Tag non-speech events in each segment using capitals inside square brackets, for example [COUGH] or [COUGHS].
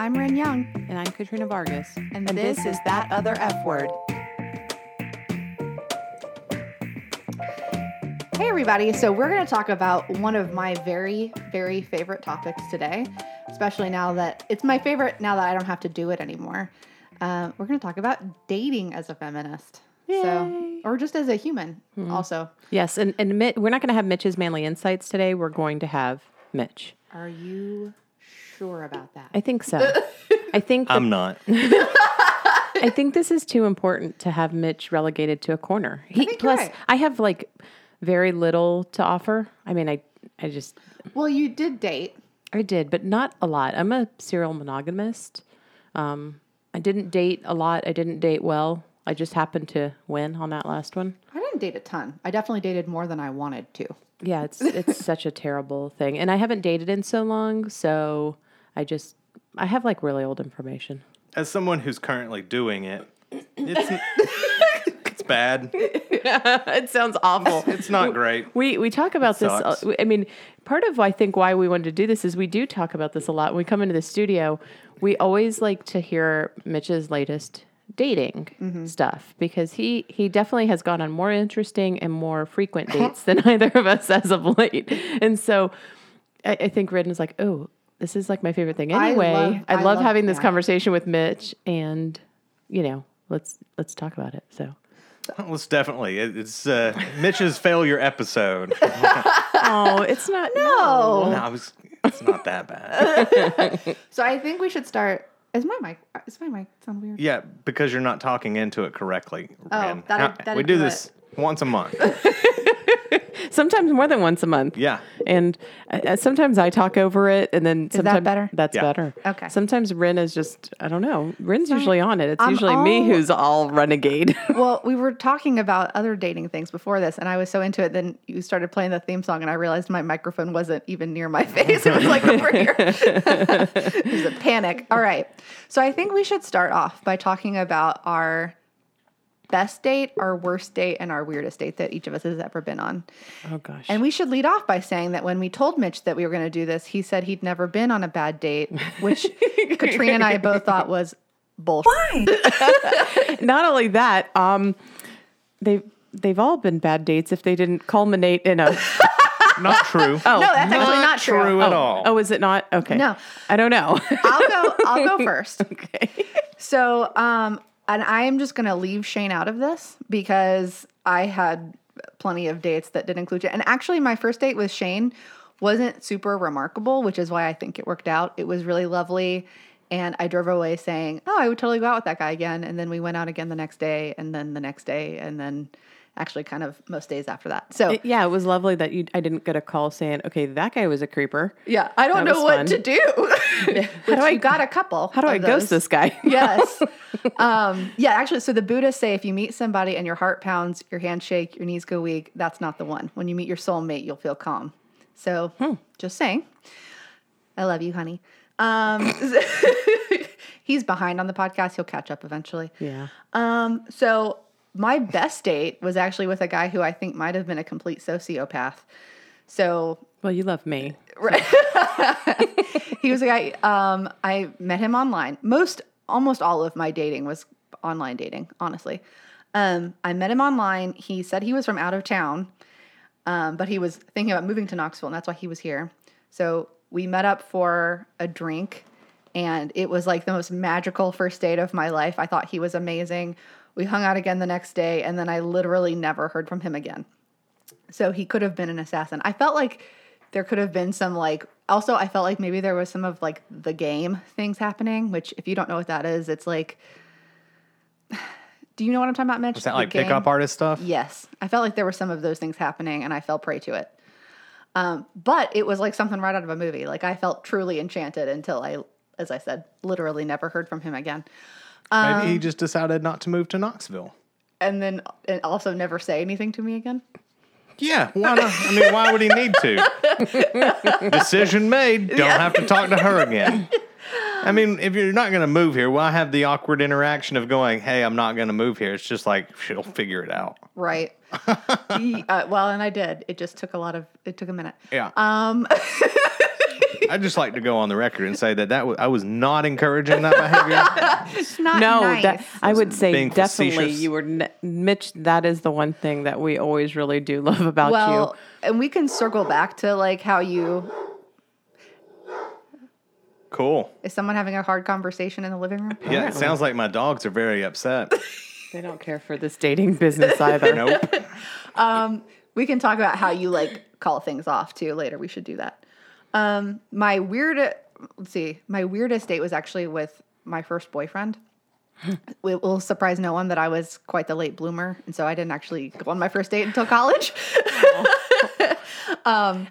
I'm Ren Young, And I'm Katrina Vargas. and, this, is That Other F Word. Hey, everybody. So, we're going to talk about one of my very, very favorite topics today, especially now that it's my favorite now that I don't have to do it anymore. Uh, we're going to talk about dating as a feminist. So, or just as a human, also. Yes, and, and Mi- we're not going to have Mitch's manly insights today. We're going to have Mitch. Are you sure about that? I think so. [LAUGHS] I think that- I'm not. [LAUGHS] I think this is too important to have Mitch relegated to a corner. He, think you're plus, right. I have like very little to offer. I mean, I I just Well, you did date. I did, but not a lot. I'm a serial monogamist. Um, I didn't date a lot. I didn't date well. I just happened to win on that last one. I didn't date a ton. I definitely dated more than I wanted to. Yeah, it's it's [LAUGHS] such a terrible thing, and I haven't dated in so long, so I just I have like really old information. As someone who's currently doing it, it's [LAUGHS] it's bad. [LAUGHS] it sounds awful. It's not great. We we talk about this. sucks. I mean, part of I think why we wanted to do this is we do talk about this a lot. When we come into the studio, we always like to hear Mitch's latest dating mm-hmm. stuff because he he definitely has gone on more interesting and more frequent [LAUGHS] dates than either of us as of late. And so, I, I think Ridden is like, oh, this is like my favorite thing I anyway. love- I I love, love- having this yeah. conversation with Mitch, and you know, let's let's talk about it. So. [LAUGHS] Well, it's definitely it's uh, Mitch's failure episode. [LAUGHS] Oh, it's not. No. no, I was. It's not that bad. [LAUGHS] So I think we should start. Is my mic? Is my mic sound weird? Yeah, because you're not talking into it correctly. Oh, that'd- How- that'd we do do this once a month. [LAUGHS] Sometimes more than once a month. Yeah. And uh, sometimes I talk over it, and then that sometimes better? That's Yeah. better. Okay. Sometimes Ren is just I don't know. Ren's usually on it. It's I'm usually me who's all renegade. [LAUGHS] Well, we were talking about other dating things before this, and I was so into it. Then you started playing the theme song, and I realized my microphone wasn't even near my [LAUGHS] face. It was like over here. it was a panic. All right. So I think we should start off by talking about our best date, our worst date, and our weirdest date that each of us has ever been on. oh gosh. And we should lead off by saying that when we told Mitch that we were going to do this, he said he'd never been on a bad date, which [LAUGHS] Katrina and I both thought was bullshit. Why? [LAUGHS] Not only that, um, they they've all been bad dates if they didn't culminate in a. [LAUGHS] Not true. Oh No, that's actually not true. at all. oh, is it not? Okay. No. I don't know. I'll go. I'll go first. okay. So, um, and I am just going to leave Shane out of this because I had plenty of dates that did include you. And actually, my first date with Shane wasn't super remarkable, which is why I think it worked out. It was really lovely. And I drove away saying, Oh, I would totally go out with that guy again. And then we went out again the next day, and then the next day, and then actually kind of most days after that. So, Yeah, it was lovely that you. I didn't get a call saying, "Okay, that guy was a creeper." yeah, I don't That know what fun. to do. [LAUGHS] [LAUGHS] Which do I- you got a couple. How do I of ghost this guy? [LAUGHS] yes. Um, yeah, actually, so the Buddhists say if you meet somebody and your heart pounds, your hands shake, your knees go weak, that's not the one. When you meet your soulmate, you'll feel calm. So, just saying. I love you, honey. Um, he's behind on the podcast. He'll catch up eventually. yeah. Um, so my best date was actually with a guy who I think might have been a complete sociopath. So Well, you love me. [LAUGHS] Right. he was a guy. Um, I met him online. Most, almost all of my dating was online dating. Honestly, um, I met him online. He said he was from out of town, um, but he was thinking about moving to Knoxville, and that's why he was here. So we met up for a drink, and it was like the most magical first date of my life. I thought he was amazing. We hung out again the next day, and then I literally never heard from him again. So he could have been an assassin. I felt like there could have been some like also I felt like maybe there was some of like the game things happening, which if you don't know what that is, it's like [SIGHS] Do you know what I'm talking about, Mitch? Is that The like game? pickup artist stuff? Yes. I felt like there were some of those things happening and I fell prey to it. Um, but it was like something right out of a movie. Like I felt truly enchanted until I, as I said, literally never heard from him again. Maybe Um, he just decided not to move to Knoxville. And then and also never say anything to me again. Yeah, why not? I mean, why would he need to? [LAUGHS] Decision made. Don't have to talk to her again. [LAUGHS] I mean, if you're not going to move here, why have the awkward interaction of going, "Hey, I'm not going to move here"? It's just like she'll figure it out. Right. [LAUGHS] Uh, well, and I did. It just took a lot of. It took a minute. Yeah. Um. I'd just like to go on the record and say that that was, I was not encouraging that behavior. [LAUGHS] It's not No, nice. that I would say definitely facetious. you were ne- Mitch. That is the one thing that we always really do love about you. well, and we can circle back to like how you Cool. is someone having a hard conversation in the living room? Yeah, it sounds like my dogs are very upset. [LAUGHS] They don't care for this dating business [LAUGHS] either. nope. Um, we can talk about how you like call things off too later. We should do that. Um, my weird, let's see, my weirdest date was actually with my first boyfriend. [LAUGHS] it will surprise no one that I was quite the late bloomer, and so I didn't actually go on my first date until college. [LAUGHS]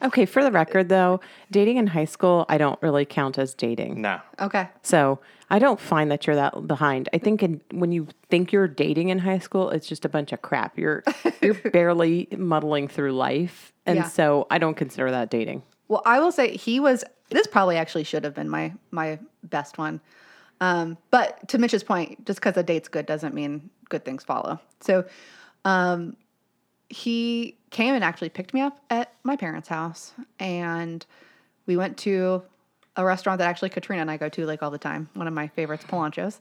Okay, for the record though, dating in high school I don't really count as dating. No. okay, So I don't find that you're that behind. I think in, when you think you're dating in high school, it's just a bunch of crap. You're you're [LAUGHS] barely muddling through life, and Yeah. so I don't consider that dating. Well, I will say he was. This probably actually should have been my my best one. Um, but to Mitch's point, just because a date's good doesn't mean good things follow. So, um, he came and actually picked me up at my parents' house, and we went to a restaurant that actually Katrina and I go to like all the time. One of my favorites, Polancho's.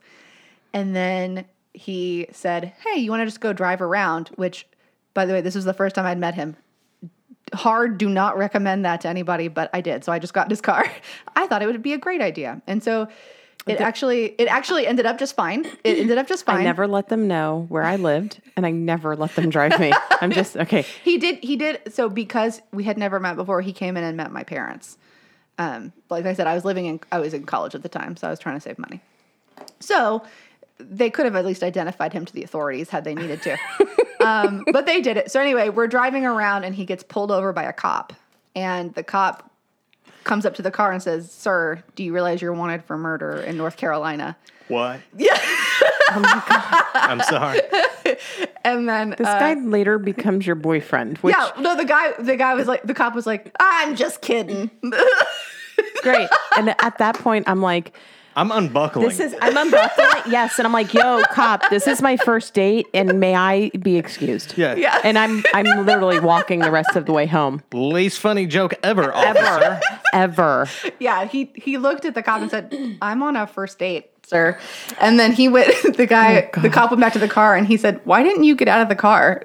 And then he said, "Hey, you want to just go drive around?" Which, by the way, this was the first time I'd met him hard do not recommend that to anybody but i did so i just got in his car. [LAUGHS] I thought it would be a great idea and so it actually it actually ended up just fine. It ended up just fine. I never let them know where I lived, and I never let them drive me. [LAUGHS] I'm just okay. he did he did so because we had never met before he came in and met my parents. Um like i said i was living in i was in college at the time so i was trying to save money. So they could have at least identified him to the authorities had they needed to [LAUGHS] um, but they did it so anyway we're driving around and he gets pulled over by a cop and the cop comes up to the car and says sir do you realize you're wanted for murder in north carolina What? Yeah. I'm sorry. [LAUGHS] and then This uh, guy later becomes your boyfriend, which yeah no the guy the guy was like the cop was like i'm just kidding great. And at that point, I'm like, I'm unbuckling. This is I'm unbuckling. [LAUGHS] yes, and I'm like, yo, cop, this is my first date, and may I be excused? yeah. Yeah. And I'm I'm literally walking the rest of the way home. Least funny joke ever. Officer. Ever. Ever. Yeah, he he looked at the cop and said, "I'm on a first date, sir." [LAUGHS] And then he went. [LAUGHS] The guy, oh, the cop, went back to the car and he said, "Why didn't you get out of the car?"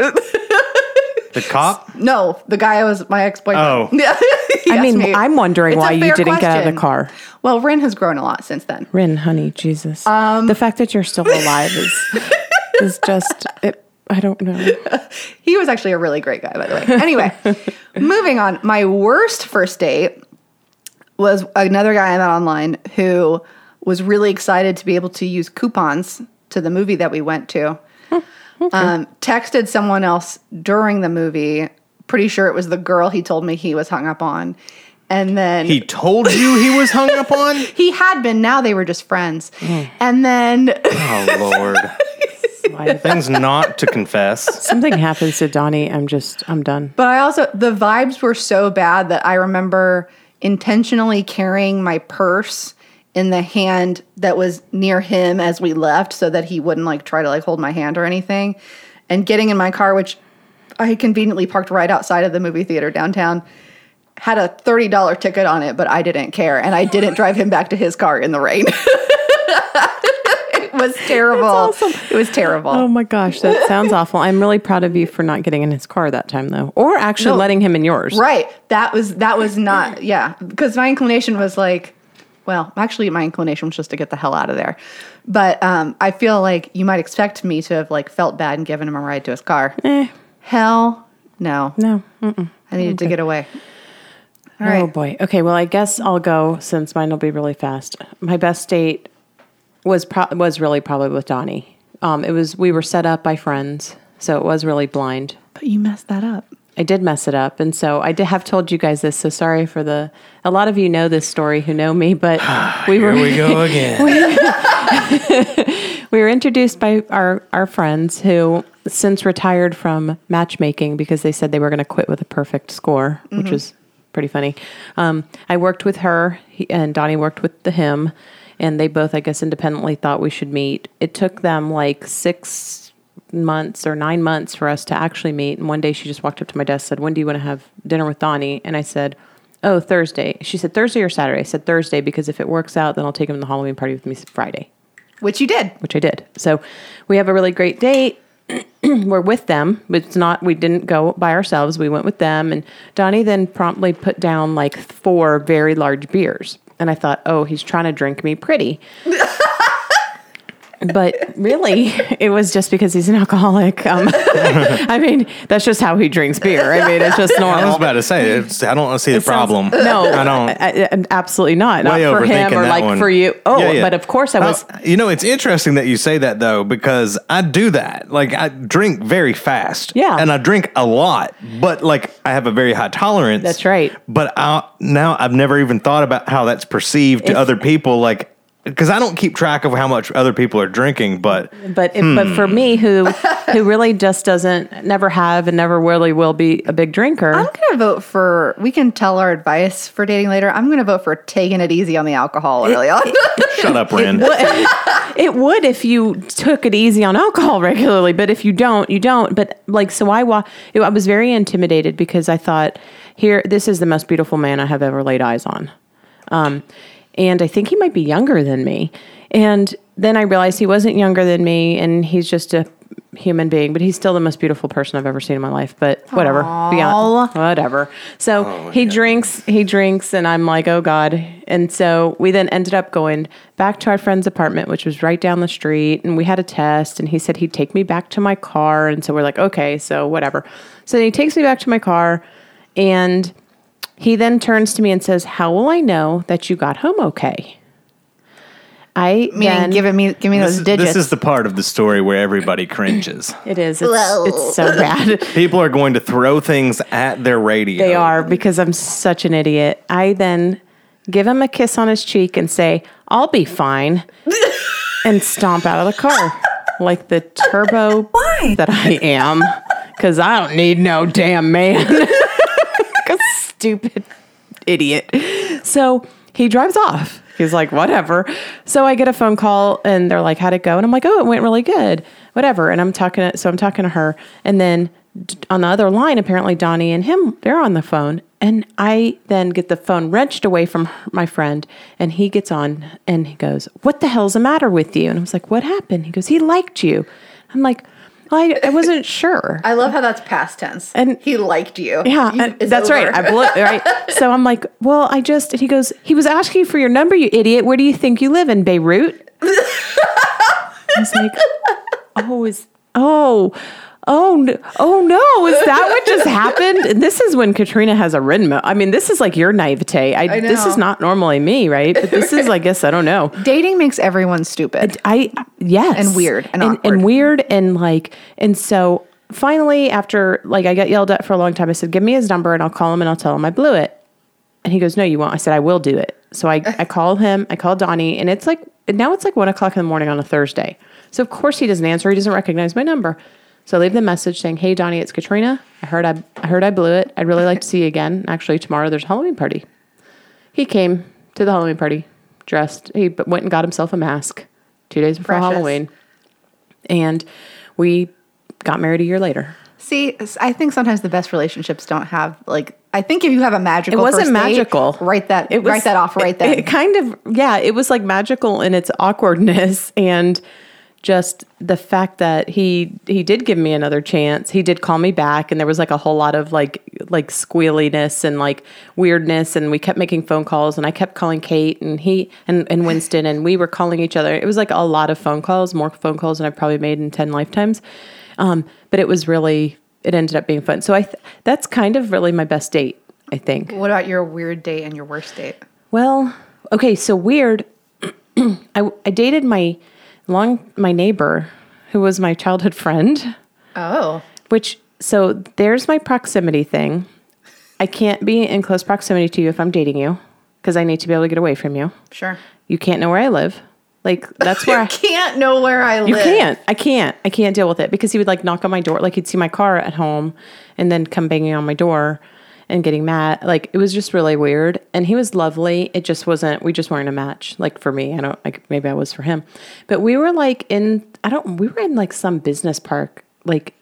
The cop. no, the guy was my ex boyfriend. Oh. [LAUGHS] I mean, me. I'm wondering It's why you didn't get out of the car. Well, Ren has grown a lot since then. Ren, honey, Jesus. Um, the fact that you're still alive is [LAUGHS] is just it, I don't know. [LAUGHS] He was actually a really great guy, by the way. Anyway, moving on. My worst first date was another guy I met online who was really excited to be able to use coupons to the movie that we went to. Um, texted someone else during the movie. Pretty sure it was the girl he told me he was hung up on. And then He told you he was hung up [LAUGHS] on. he had been, now they were just friends. And then Oh Lord. [LAUGHS] Things not to confess. Something happens to Donnie, I'm just I'm done. But I also the vibes were so bad that I remember intentionally carrying my purse in the hand that was near him as we left so that he wouldn't like try to like hold my hand or anything and getting in my car which I conveniently parked right outside of the movie theater downtown had a $30 ticket on it but I didn't care and I didn't drive him back to his car in the rain. [LAUGHS] it was terrible. awesome. It was terrible. Oh my gosh, that sounds awful. I'm really proud of you for not getting in his car that time though. Or actually No. letting him in yours. Right. That was that was not yeah. Because my inclination was like, well, actually my inclination was just to get the hell out of there. But um, I feel like you might expect me to have like felt bad and given him a ride to his car. Eh, Hell no. no. Mm-mm. I needed to get away. All Oh boy. Okay. Well, I guess I'll go since mine will be really fast. My best date was pro- was really probably with Donnie. Um, it was we were set up by friends, so it was really blind. But you messed that up. I did mess it up, and so I did have told you guys this. So sorry for the. A lot of you know this story who know me, but [SIGHS] we Here were we go [LAUGHS] again. [LAUGHS] we were introduced by our our friends who since retired from matchmaking because they said they were going to quit with a perfect score, which was pretty funny. Um, I worked with her, he, and Donnie worked with the him, and they both, I guess, independently thought we should meet. It took them like six months or nine months for us to actually meet. And one day she just walked up to my desk, said, "When do you want to have dinner with Donnie?" And I said. "Oh, Thursday." She said Thursday or Saturday. I said Thursday because if it works out, then I'll take him to the Halloween party with me Friday, Which you did. which I did. So we have a really great date. [CLEARS THROAT] We're with them. but It's not. We didn't go by ourselves. We went with them, and Donnie then promptly put down like four very large beers. And I thought, oh, he's trying to drink me pretty. [LAUGHS] but really, it was just because he's an alcoholic. Um, [LAUGHS] I mean, that's just how he drinks beer. I mean, it's just normal. [LAUGHS] I was about to say, I don't see the problem. No, I don't. I- I- absolutely not. Not for him or like one. for you. Oh, Yeah, yeah. but of course I was. Uh, you know, it's interesting that you say that though, because I do that. Like, I drink very fast. Yeah. And I drink a lot, but like, I have a very high tolerance. That's right. But I, now I've never even thought about how that's perceived to If- other people. Like, because I don't keep track of how much other people are drinking, but But if, but for Hmm. me, who who really just doesn't, never have, and never really will be a big drinker. I'm gonna vote for. We can tell our advice for dating later. I'm gonna vote for taking it easy on the alcohol early on. shut up, Ren. it would if you took it easy on alcohol [LAUGHS] regularly, but if you don't, you don't. But like, so I wa- I was very intimidated because I thought, here, this is the most beautiful man I have ever laid eyes on. Um, and I think he might be younger than me. And then I realized he wasn't younger than me, and he's just a human being, but he's still the most beautiful person I've ever seen in my life. But whatever, beyond whatever. So oh, he drinks, he drinks, and I'm like, oh god. And so we then ended up going back to our friend's apartment, which was right down the street, and we had a test. And he said he'd take me back to my car, and so we're like, okay, so whatever. So he takes me back to my car, and he then turns to me and says, "How will I know that you got home okay?" I Meaning, then giving me, give me This those is, digits. this is the part of the story where everybody cringes. [LAUGHS] it is it's, it's so bad. [LAUGHS] People are going to throw things at their radio. They are because I'm such an idiot. I then give him a kiss on his cheek and say, "I'll be fine," [LAUGHS] and stomp out of the car like the turbo that I am, because I don't need no damn man. Stupid idiot. So he drives off. He's like, whatever. So I get a phone call and they're like, how'd it go? And I'm like, oh, it went really good. Whatever. And I'm talking, to, so I'm talking to her. And then on the other line, apparently Donnie and him, they're on the phone. And I then get the phone wrenched away from my friend and he gets on and he goes, what the hell's the matter with you? And I was like, what happened? He goes, he liked you. I'm like, I, I wasn't sure. [LAUGHS] I love how that's past tense. And- he liked you. Yeah, You- that's right. I blew right. [LAUGHS] So I'm like, well, I just, and he goes, he was asking for your number, you idiot. Where do you think you live in Beirut? [LAUGHS] I was like, oh, is, oh, oh, no, oh no, is that what just happened? And [LAUGHS] this is when Katrina has a rhythm. I mean, this is like your naivete. I, this is not normally me, right? But this is, [LAUGHS] I guess, I don't know. Dating makes everyone stupid. I yes, And weird and and, awkward. weird and like and so finally after like I got yelled at for a long time, I said, "Give me his number and I'll call him and I'll tell him I blew it." And he goes, "No, you won't." I said, "I will do it." So I I [LAUGHS] call him, I call Donnie, and it's like now it's like one o'clock in the morning on a Thursday. So of course he doesn't answer. He doesn't recognize my number. So I leave the message saying, "Hey Donnie, it's Katrina. I heard I, I heard I blew it. I'd really like to see you again. Actually, tomorrow there's a Halloween party." He came to the Halloween party dressed. He went and got himself a mask two days before Precious. Halloween, and we got married a year later. See, I think sometimes the best relationships don't have like. I think if you have a magical, It wasn't first date, magical. Write that. It was, write that off right it- then. It, kind of, yeah, it was like magical in its awkwardness [LAUGHS] and just the fact that he he did give me another chance. He did call me back, and there was like a whole lot of like like squealiness and like weirdness, and we kept making phone calls, and I kept calling Kate and he and and Winston, and we were calling each other. It was like a lot of phone calls, more phone calls than I've probably made in ten lifetimes. Um, but it was really, it ended up being fun. So I th- that's kind of really my best date, I think. what about your weird date and your worst date? Well, okay, so weird. [CLEARS THROAT] I, I dated my long my neighbor who was my childhood friend, Oh, which so there's my proximity thing. I can't be in close proximity to you if I'm dating you because I need to be able to get away from you. sure. You can't know where I live. Like that's [LAUGHS] where I, Can't know where I live. you can't. I can't. I can't deal with it because he would like knock on my door. Like he'd see my car at home and then come banging on my door and getting mad. Like it was just really weird. And he was lovely. It just wasn't, we just weren't a match. Like for me, I don't, like maybe I was for him. But we were like in, I don't, we were in like some business park, like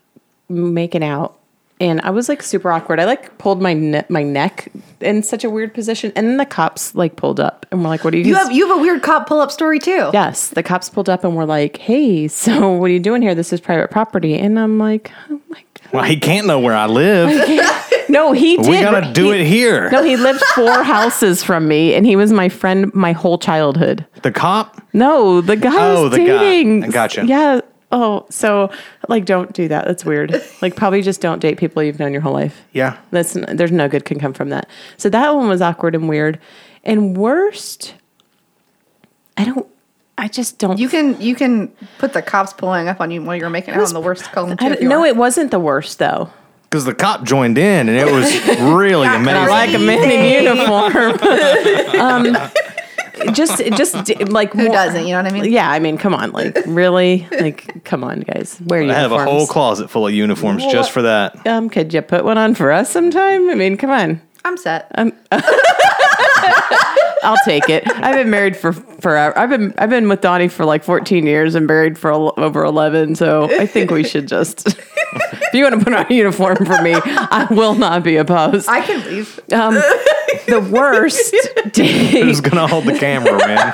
making out. and I was like super awkward. I like pulled my ne- my neck in such a weird position, and then the cops like pulled up and we're like, "What are you?" You have you have a weird cop pull up story too. Yes, the cops pulled up and were like, "Hey, so what are you doing here? This is private property." And I'm like, "Oh my Well, he can't know where I live. god!" [LAUGHS] No, he did. we gotta do he- it here. No, he lived four [LAUGHS] houses from me, and he was my friend my whole childhood. The cop. No, the guy Oh, was the guy. dating. I gotcha. Yeah. Oh, so like, don't do that. That's weird. Like, probably just don't date people you've known your whole life. Yeah. That's there's no good can come from that. So that one was awkward and weird. And worst, I don't. I just don't. You can you can put the cops pulling up on you while you're making out on the worst column too. I if don't- you no, want. it wasn't the worst though. Because the cop joined in, and it was [LAUGHS] really amazing. I like a man in uniform. [LAUGHS] um, just, just like Who doesn't? You know what I mean? Yeah, I mean, come on, like really, like come on, guys, wear I have a whole closet full of uniforms just for that. Um, could you put one on for us sometime? I mean, come on. I'm set. [LAUGHS] I'll take it. I've been married for forever. I've been I've been with Donnie for like 14 years and married for over 11. So I think we should just. [LAUGHS] if you want to put on a uniform for me, I will not be opposed. I can leave. Um, the worst [LAUGHS] day Who's gonna hold the camera, man?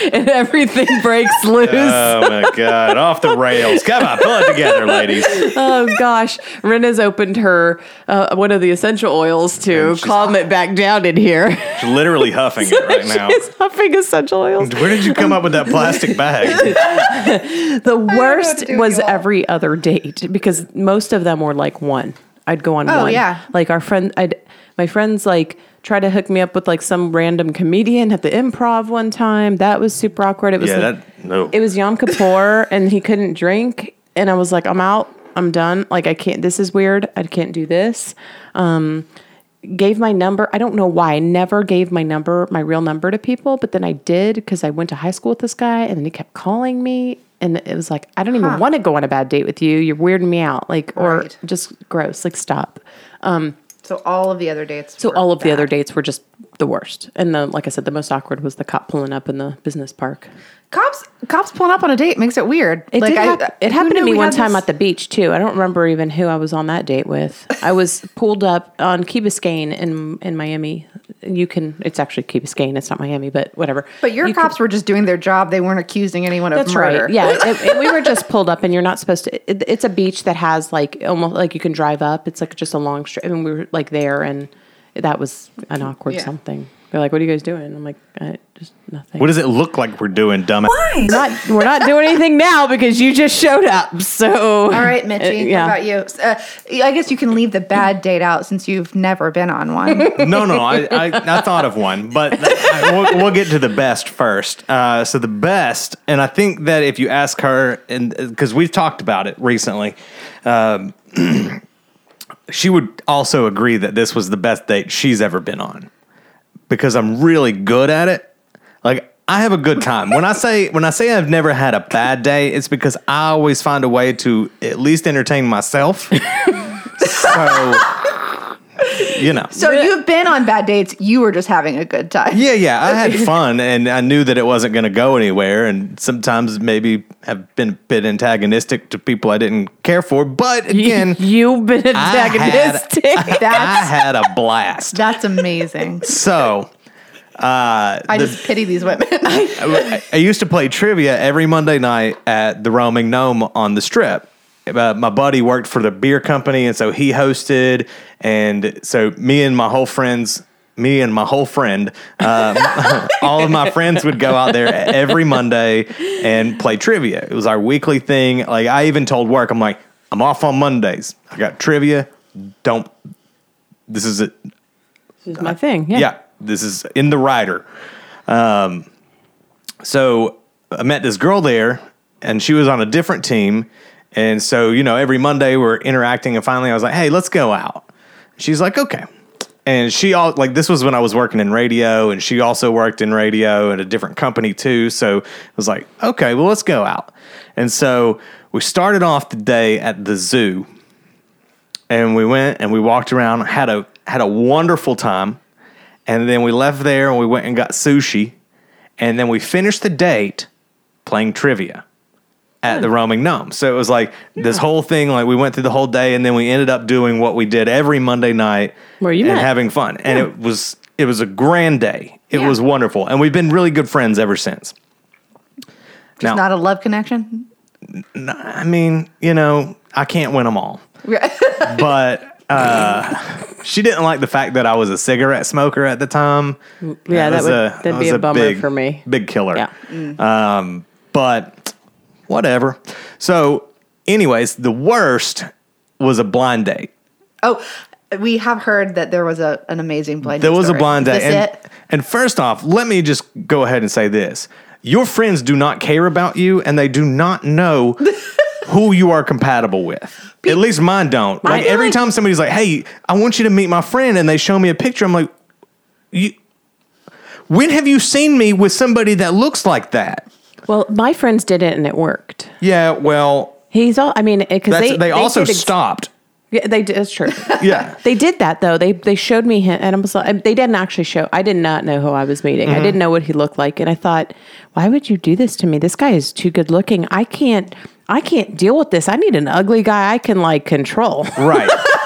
[LAUGHS] and everything breaks loose. Oh my god, off the rails! Come on, pull it together, ladies. oh gosh, Rena's opened her uh, one of the essential oils to calm it back down in here. She's literally huffing it right [LAUGHS] now. She's huffing essential oils. Where did you come up with that plastic bag? [LAUGHS] The worst to do with was every other date because most of them were like one. I'd go on Oh, one. yeah. Like our friend, I'd my friends like try to hook me up with like some random comedian at the improv one time. That was super awkward. It was Yeah, like, that no. it was Yom Kippur and he couldn't drink, and I was like, I'm out. I'm done. Like I can't. This is weird. I can't do this. Um, gave my number. I don't know why. I never gave my number, my real number to people, but then I did because I went to high school with this guy, and then he kept calling me, and it was like, I don't even want to go on a bad date with you. You're weirding me out, like, or Right. just gross. Like, stop. So all of the other dates. So were all of the other dates were just the worst, and the like I said, the most awkward was the cop pulling up in the business park. cops cops pulling up on a date makes it weird. It like did hap- it happened to me one time this- at the beach too. I don't remember even who I was on that date with. [LAUGHS] I was pulled up on Key Biscayne in in Miami. You can it's actually Key Biscayne. It's not Miami, but whatever. But your You can- cops were just doing their job. They weren't accusing anyone of that's murder. right. Yeah, it, it- we were just [LAUGHS] pulled up, and you're not supposed to. It, it's a beach that has like almost like you can drive up. It's like just a long strip. I mean, we were like there, and that was an awkward Yeah. something. They're like, "What are you guys doing?" I'm like, I, "Just nothing." what does it look like we're doing, dumb? we're not we're not doing anything now because you just showed up. So All right, [LAUGHS] Mitchie. Uh, yeah. What about you? Uh, I guess you can leave the bad date out since you've never been on one. [LAUGHS] No, no, I, I, I thought of one, but I, we'll, we'll get to the best first. Uh, so the best, and I think that if you ask her, and because we've talked about it recently, um, [CLEARS THROAT] she would also agree that this was the best date she's ever been on because I'm really good at it. Like I have a good time. When I say when I say I've never had a bad day, it's because I always find a way to at least entertain myself. [LAUGHS] so [LAUGHS] you know. So you've been on bad dates. You were just having a good time. Yeah, yeah, I had [LAUGHS] fun, and I knew that it wasn't going to go anywhere. And sometimes maybe have been a bit antagonistic to people I didn't care for. But again, you've been I had, antagonistic. [LAUGHS] I had a blast. That's amazing. So uh, I the- just pity these women. I, I used to play trivia every Monday night at the Roaming Gnome on the Strip. Uh, my buddy worked for the beer company, and so he hosted. And so me and my whole friends, me and my whole friend, um, [LAUGHS] all of my friends would go out there every Monday and play trivia. It was our weekly thing. Like I even told work, I'm like, I'm off on Mondays. I got trivia. Don't. This is it. This is my thing. Yeah. Yeah, this is in the rider. Um, so I met this girl there, and she was on a different team. And so, you know, every Monday we're interacting, and finally I was like, hey, let's go out. She's like, okay. And she all like this was when I was working in radio, and she also worked in radio at a different company too. So I was like, okay, well, let's go out. And so we started off the day at the zoo, and we went and we walked around, had a had a wonderful time, and then we left there and we went and got sushi, and then we finished the date playing trivia. At the roaming gnome. So it was like this whole thing, like we went through the whole day and then we ended up doing what we did every Monday night Where you and met. having fun. And it was it was a grand day. It Yeah. was wonderful. And we've been really good friends ever since. Just not a love connection. I mean, you know, I can't win them all. [LAUGHS] but uh, she didn't like the fact that I was a cigarette smoker at the time. Yeah, that was would a- that'd was be a, bummer big- for me. Big killer. Yeah. Um, but whatever. So, anyways, the worst was a blind date. oh, we have heard that there was a an amazing blind. There date was a blind date. And, and first off, let me just go ahead and say this. Your friends do not care about you and they do not know [LAUGHS] who you are compatible with. At least mine don't. Like every like- time somebody's like, "Hey, I want you to meet my friend," and they show me a picture, I'm like, "You when have you seen me with somebody that looks like that?" Well, my friends did it and it worked. Yeah, well, He's all. I mean, because that's, they they, also ex- stopped. Yeah, they did. It's true. [LAUGHS] Yeah. They did that though. They they showed me him, and I was like, they didn't actually show. I did not know who I was meeting. Mm-hmm. I didn't know what he looked like, and I thought, why would you do this to me? This guy is too good looking. I can't. I can't deal with this. I need an ugly guy I can like control. Right. [LAUGHS]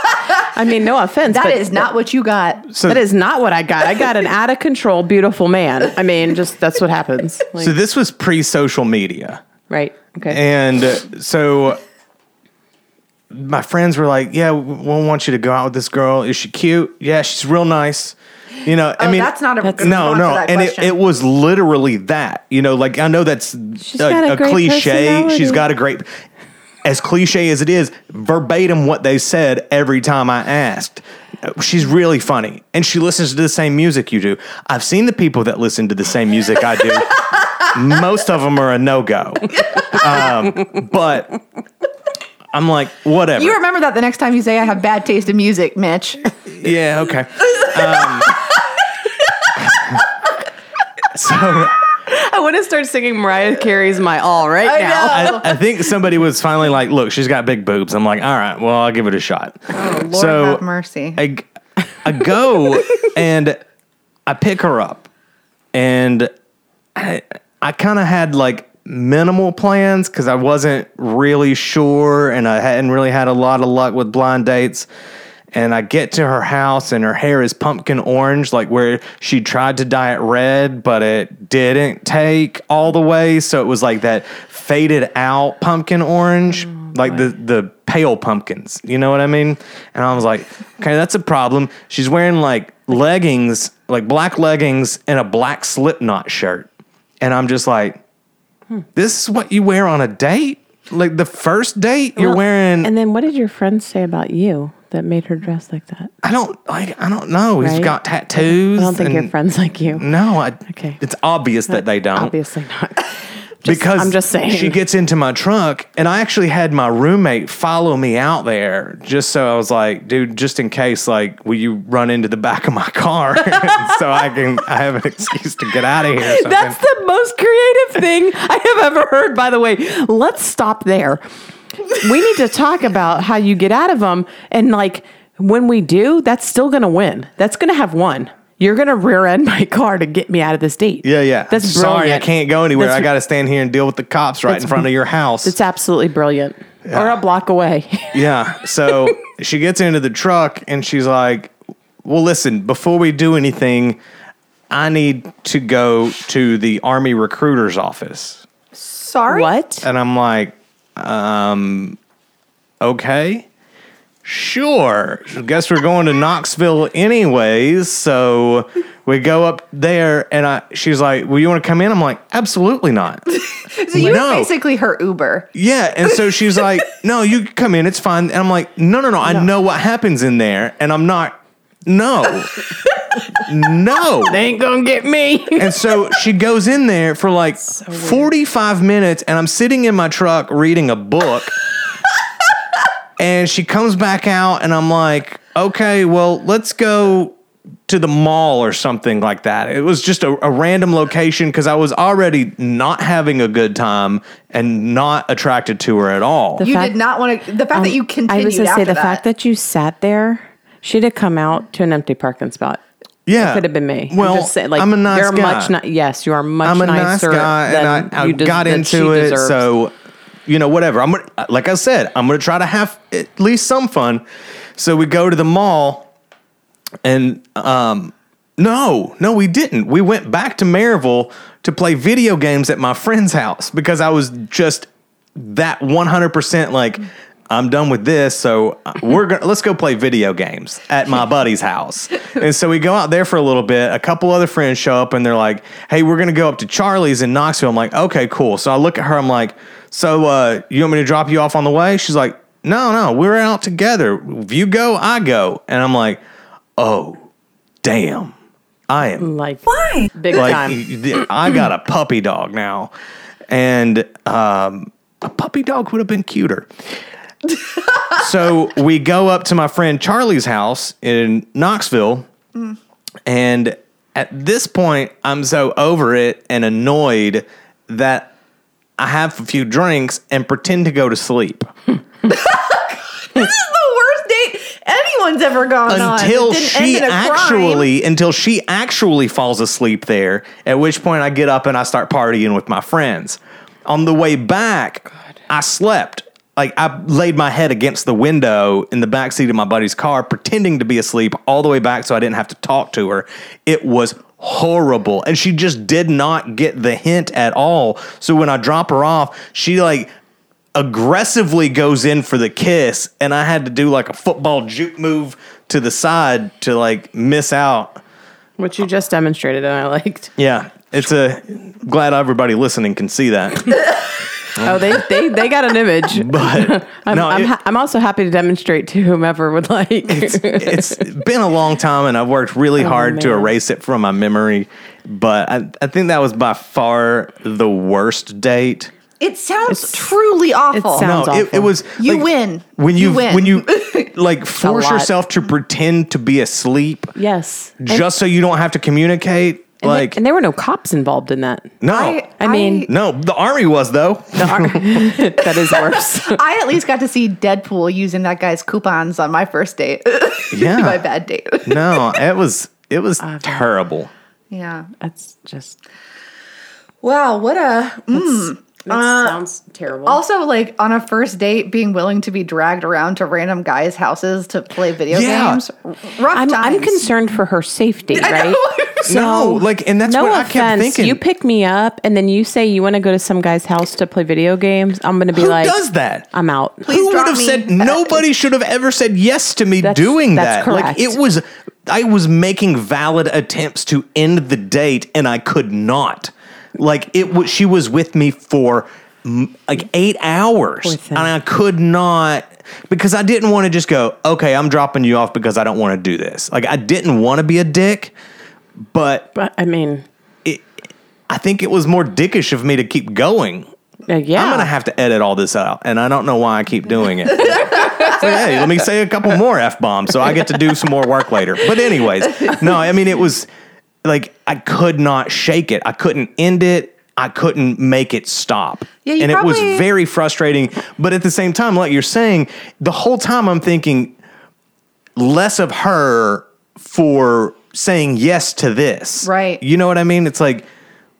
I mean, no offense. That but is not what you got. So That is not what I got. I got an [LAUGHS] out of control, beautiful man. I mean, just that's what happens. Like, so this was pre-social media. right. Okay. And uh, so my friends were like, "Yeah, we we want you to go out with this girl. Is she cute? Yeah, she's real nice." You know, I Oh, mean, that's not a good thing. no, no, and it, it was literally that. You know, like I know that's got a, a a great cliche. She's got a great, as cliche as it is, verbatim what they said every time I asked. She's really funny, and she listens to the same music you do. I've seen the people that listen to the same music I do. [LAUGHS] Most of them are a no go, um, but I'm like, whatever. You remember that the next time you say I have bad taste in music, Mitch. Yeah, okay. Um, [LAUGHS] [LAUGHS] so I want to start singing Mariah Carey's "My All" right I now. I, I think somebody was finally like, "Look, she's got big boobs." I'm like, "All right, well, I'll give it a shot." Oh, Lord So, have mercy. I go and I pick her up, and I, I kind of had like minimal plans because I wasn't really sure, and I hadn't really had a lot of luck with blind dates. And I get to her house, and her hair is pumpkin orange, like where she tried to dye it red, but it didn't take all the way. So it was like that faded out pumpkin orange, mm, like the the pale pumpkins. You know what I mean? And I was like, okay, that's a problem. She's wearing like leggings, like black leggings, and a black Slipknot shirt, and I'm just like, hmm. this is what you wear on a date. Like the first date, you're Well, wearing. And then what did your friends say about you that made her dress like that? I don't like. I don't know. He's Right? got tattoos. I don't think your and- friends like you. No, I, Okay. It's obvious that they don't. Obviously not. [LAUGHS] Just- because I'm just saying. she gets into my truck, and I actually had my roommate follow me out there just so I was like, dude, just in case, like, will you run into the back of my car [LAUGHS] so I can I have an excuse to get out of here? Or something. That's the most creative thing I have ever heard, by the way. Let's stop there. We need to talk about how you get out of them. And like when we do, that's still going to win. That's going to have one. You're going to rear end my [LAUGHS] car to get me out of this date. yeah, yeah. That's sorry, I can't go anywhere. That's- I got to stand here and deal with the cops right in front of your house. It's absolutely brilliant. Or a block away. [LAUGHS] Yeah. So she gets into the truck and she's like, Well, listen, before we do anything, I need to go to the Army recruiter's office. Sorry. what? And I'm like, um, okay. Sure. Guess we're going to Knoxville anyways. So we go up there and I she's like, Well, you want to come in? I'm like, absolutely not. [LAUGHS] So you No. were basically her Uber. Yeah, and so she's like, "No, you come in. It's fine." And I'm like, "No, no, no. I know what happens in there, and I'm not. No, no." They ain't going to get me. And so she goes in there for like 45 minutes, and I'm sitting in my truck reading a book. and she comes back out, and I'm like, "Okay, well, let's go." To the mall or something like that. It was just a, a random location because I was already not having a good time and not attracted to her at all. You fact- did not want to. The fact that um, you continued I was going to after say the that. fact that you sat there, she'd have come out to an empty parking spot. Yeah, it Could have been me. I'm Well, just saying, like, I'm a nice guy. much ni- yes, you are much I'm a nice nicer guy, than and I, I you des- got into it. deserves. So you know, whatever. I'm gonna, like I said, I'm gonna try to have at least some fun. So we go to the mall, and um, no, no, we didn't. We went back to Maryville to play video games at my friend's house because I was just that 100% like I'm done with this, so we're gonna let's go play video games at my buddy's house. And so we go out there for a little bit. A couple other friends show up and they're like, "Hey, we're gonna go up to Charlie's in Knoxville." I'm like, "Okay, cool." So I look at her. I'm like, "So uh, you want me to drop you off on the way?" She's like, "No, no, we're out together. If you go, I go." And I'm like, "Oh, damn." I am Like why? Big like time. I got a puppy dog now, and um, a puppy dog would have been cuter. So we go up to my friend Charlie's house in Knoxville, and at this point, I'm so over it and annoyed that I have a few drinks and pretend to go to sleep [LAUGHS] This is the worst date anyone's ever gone on. until didn't she end in a crime. actually until she actually falls asleep there at which point i get up and i start partying with my friends on the way back i slept like i laid my head against the window in the back seat of my buddy's car pretending to be asleep all the way back so i didn't have to talk to her it was horrible and she just did not get the hint at all so when i drop her off she like aggressively goes in for the kiss, and I had to do like a football juke move to the side to like miss out. Which you just demonstrated and I liked. Yeah, it's a glad everybody listening can see that. [LAUGHS] Oh, they they, they got an image. [LAUGHS] But [LAUGHS] I'm, no, I'm, it- ha- I'm also happy to demonstrate to whomever would like. it's [LAUGHS] been a long time, and I've worked really oh, hard to erase it from my memory. But I, I think that was by far the worst date. It sounds truly awful. sounds- no, it, it was You like, win. when You you, win. when you like force yourself to pretend to be asleep yes. And, just so you don't have to communicate. And Like they- and there were no cops involved in that. no, I, I mean- no, the army was though. The ar- [LAUGHS] that is worse. [LAUGHS] I at least got to see Deadpool using that guy's coupons on my first date. [LAUGHS] Yeah. my bad date. No, it was it was terrible. yeah. That's just. Wow. What a. Mm. That sounds terrible. Also, like on a first date, being willing to be dragged around to random guys' houses to play video Yeah. games. Rough I'm, I'm concerned for her safety, right? No, like, and that's no what I kept thinking. You pick me up and then you say you want to go to some guy's house to play video games. I'm going to be Who like, does that? I'm out. Please Who would have me. said nobody should have ever said yes to me That's- doing that's that? Like it was I was making valid attempts to end the date and I could not. Like it was she was with me for like 8 hours and I could not because I didn't want to just go, "Okay, I'm dropping you off because I don't want to do this." Like I didn't want to be a dick, but But I mean, I think it was more dickish of me to keep going. uh, yeah. I'm gonna have to edit all this out, and I don't know why I keep doing it. [LAUGHS] so hey, let me say a couple more f bombs so I get to do some more work later. But anyways, no, I mean it was like I could not shake it. I couldn't end it. I couldn't make it stop. Yeah, you and it was very frustrating. But at the same time, like you're saying, the whole time I'm thinking less of her for saying yes to this. Right. You know what I mean? It's like,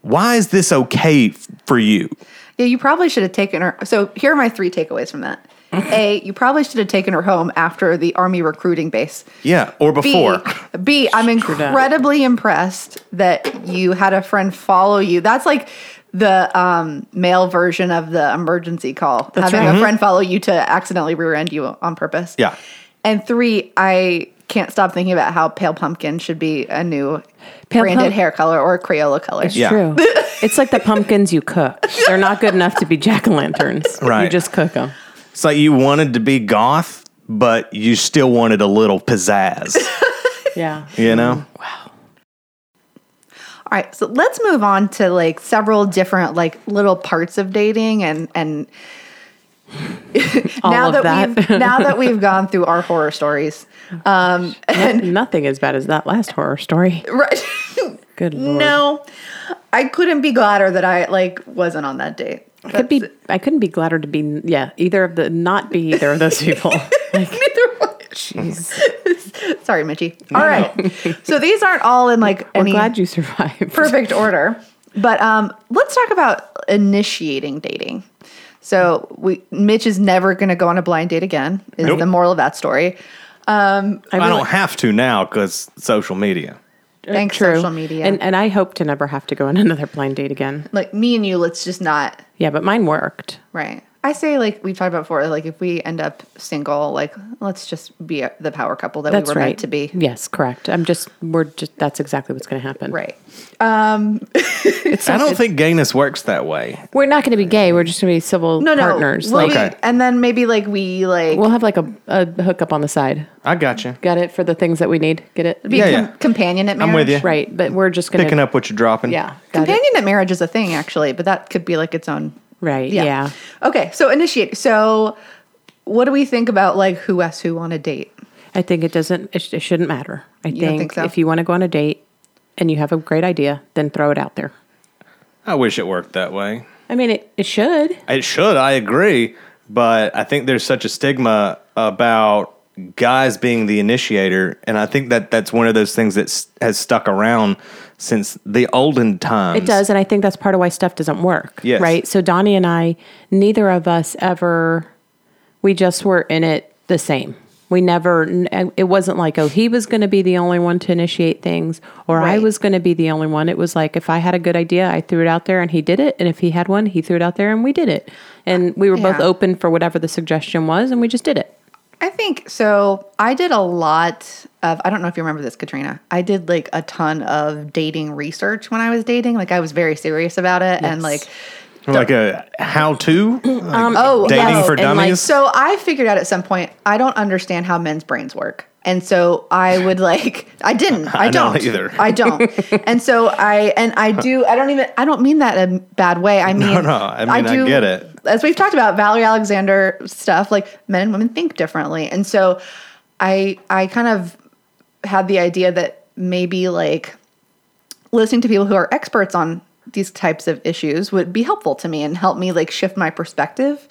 why is this okay f- for you? Yeah, you probably should have taken her. So here are my three takeaways from that. A, you probably should have taken her home after the army recruiting base. Yeah, or before. B, I'm incredibly impressed that you had a friend follow you. That's like the um, male version of the emergency call. having right. a friend follow you to accidentally rear end you on purpose. Yeah. And three, I can't stop thinking about how pale pumpkin should be a new Pale branded pump- hair color or Crayola color. Yeah. True. [LAUGHS] it's like the pumpkins you cook. They're not good enough to be jack o' lanterns. Right. You just cook them. It's like you wanted to be goth, but you still wanted a little pizzazz. [LAUGHS] Yeah. You know? Wow. All right, so let's move on to like several different like little parts of dating and and All now that, that. we've now that we've gone through our horror stories. Um and Nothing as bad as that last horror story. right [LAUGHS] Good lord. no I couldn't be gladder that I like wasn't on that date. I could be. I couldn't be gladder to be. Yeah, either of the. Not be either of those people. [LAUGHS] Like, Neither one. jeez. [LAUGHS] Sorry, Mitchie. All right. so these aren't all in like We're any glad you survived. perfect order. But um, let's talk about initiating dating. So we Mitch is never going to go on a blind date again. Is Nope. the moral of that story? Um, I I really- don't have to now because social media. Thanks True. social media. And and I hope to never have to go on [LAUGHS] another blind date again. like me and you, let's just not. Yeah, but mine worked. Right. I say like we've talked about before. Like if we end up single, like let's just be the power couple that That's we were right. meant to be. Yes, correct. I'm just we're just that's exactly what's going to happen. Right. Um, [LAUGHS] I don't think gayness works that way. We're not going to be gay. We're just going to be civil no, no. partners. we'll like be- Okay. and then maybe like we like we'll have like a, a hookup on the side. I got you. Got it for the things that we need. Get it? be Yeah, com- yeah. companionate marriage. I'm with you. Right, but we're just going Picking up what you're dropping. Yeah. Got it. Companionate marriage is a thing actually, but that could be like its own. Right. Yeah. Yeah. Okay, so initiate. So, what do we think about like who asks who on a date? I think it doesn't. It, sh- it shouldn't matter. I don't think, think so? if you want to go on a date and you have a great idea, then throw it out there. I wish it worked that way. I mean, it, it should. It should, I agree. But I think there's such a stigma about guys being the initiator. And I think that that's one of those things that has stuck around since the olden times. It does, and I think that's part of why stuff doesn't work. Yes. Right. So Donnie and I, neither of us ever, we just were in it the same. We never. It wasn't like oh he was going to be the only one to initiate things, or I was going to be the only one. It was like if I had a good idea, I threw it out there and he did it, and if he had one, he threw it out there and we did it, and we were both open for whatever the suggestion was, and we just did it. I think so. I did a lot of, I don't know if you remember this, Katrina. I did like a ton of dating research when I was dating. Like, I was very serious about it. And like, like a how to um, oh, dating yes. for and, like, dummies. So I figured out at some point, I don't understand how men's brains work. And so I would [LAUGHS] like, I didn't, I, I don't either. I don't. [LAUGHS] and so I, and I do, I don't even, I don't mean that in a bad way. I mean, no, I mean, I get it. As we've talked about Valerie Alexander stuff, like men and women think differently. And so I, I kind of had the idea that maybe like listening to people who are experts on these types of issues would be helpful to me and help me like shift my perspective.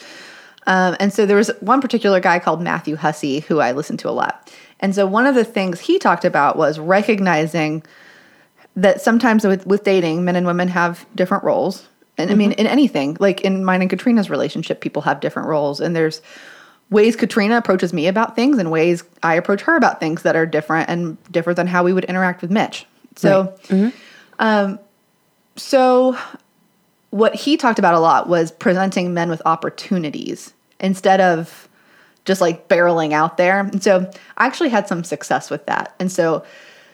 Um, and so there was one particular guy called Matthew Hussey who I listened to a lot. And so one of the things he talked about was recognizing that sometimes with, with dating, men and women have different roles. And I mean, in anything, like in mine and Katrina's relationship, people have different roles. And there's ways Katrina approaches me about things and ways I approach her about things that are different and different than how we would interact with Mitch. So, um, so what he talked about a lot was presenting men with opportunities instead of just like barreling out there. And so I actually had some success with that. And so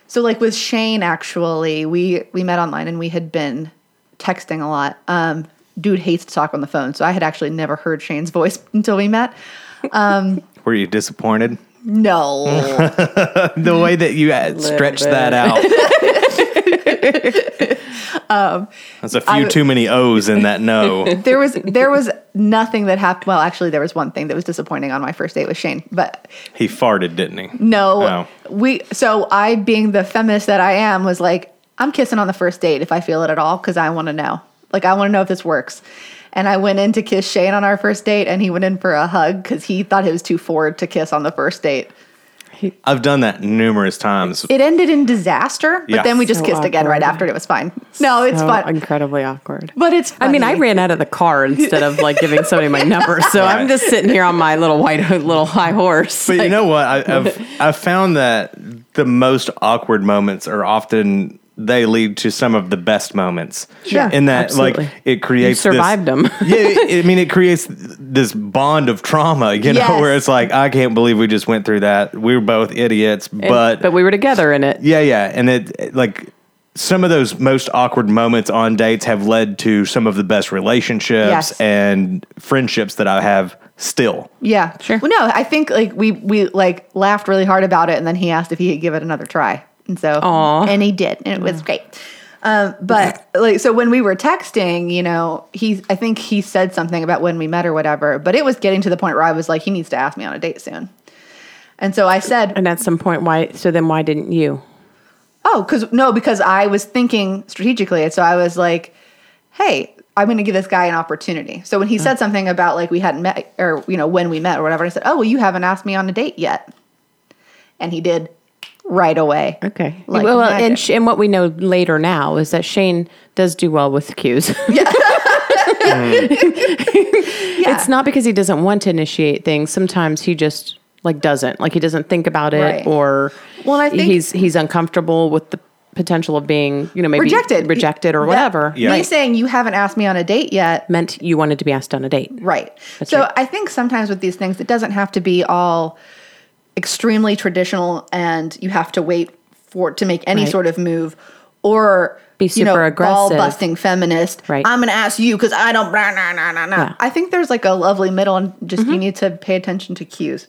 so like with Shane actually, we we met online and we had been texting a lot. Um dude hates to talk on the phone, so I had actually never heard Shane's voice [LAUGHS] until we met. Were you disappointed? No. [LAUGHS] The way that you uh, stretched that out. [LAUGHS] Um, That's a few too many O's in that no. [LAUGHS] there was there was nothing that happened. Well, actually, there was one thing that was disappointing on my first date with Shane, but He farted, didn't he? no, Oh. we. So I, being the feminist that I am, was like, I'm kissing on the first date if I feel it at all because I want to know. Like I want to know if this works. And I went in to kiss Shane on our first date, and he went in for a hug because he thought it was too forward to kiss on the first date. I've done that numerous times. It ended in disaster, but Yeah. then we just So kissed again right after, and it was fine. No, it's So fun, incredibly awkward. but it's. I mean, I ran out of the car instead of like giving somebody my number, so I'm just sitting here on my little white little high horse. But you know what? I, I've I've found that the most awkward moments are often they lead to some of the best moments. Yeah, In that, Absolutely. like, it you creates survived this, them. [LAUGHS] yeah, it- I mean, it creates this bond of trauma. You know, Yes. where it's like, I can't believe we just went through that. We were both idiots, but but we were together in it. yeah, yeah, and it it, like. Some of those most awkward moments on dates have led to some of the best relationships Yes. and friendships that I have still. Yeah. Sure. Well, no, I think like we we like laughed really hard about it, and then he asked if he could give it another try, and so Aw. and he did, and it was great. Um, but like so when we were texting, you know, he I think he said something about when we met or whatever, but it was getting to the point where I was like, he needs to ask me on a date soon. And so I said, And at some point, why? So then, why didn't you? Oh, because no, because I was thinking strategically. And so I was like, hey, I'm going to give this guy an opportunity. So when he said something about like we hadn't met or, you know, when we met or whatever, I said, oh, well, you haven't asked me on a date yet. And he did right away. Okay. Like well, magic. and sh- and what we know later now is that Shane does do well with cues. [LAUGHS] [LAUGHS] Yeah. It's not because he doesn't want to initiate things. Sometimes he just like doesn't. Like he doesn't think about it Right. or Well, I think- he's he's uncomfortable with the potential of being, you know, maybe rejected, rejected or That- whatever. Yeah. Me saying you haven't asked me on a date yet Meant you wanted to be asked on a date. Right. so I think sometimes with these things, it doesn't have to be all extremely traditional and you have to wait for to make any Right. sort of move or Be you know, super aggressive. ball busting feminist. Right. I'm gonna ask you because I don't. Blah, nah, nah, nah, nah. Yeah. Mm-hmm. I think there's like a lovely middle, and just you need to pay attention to cues.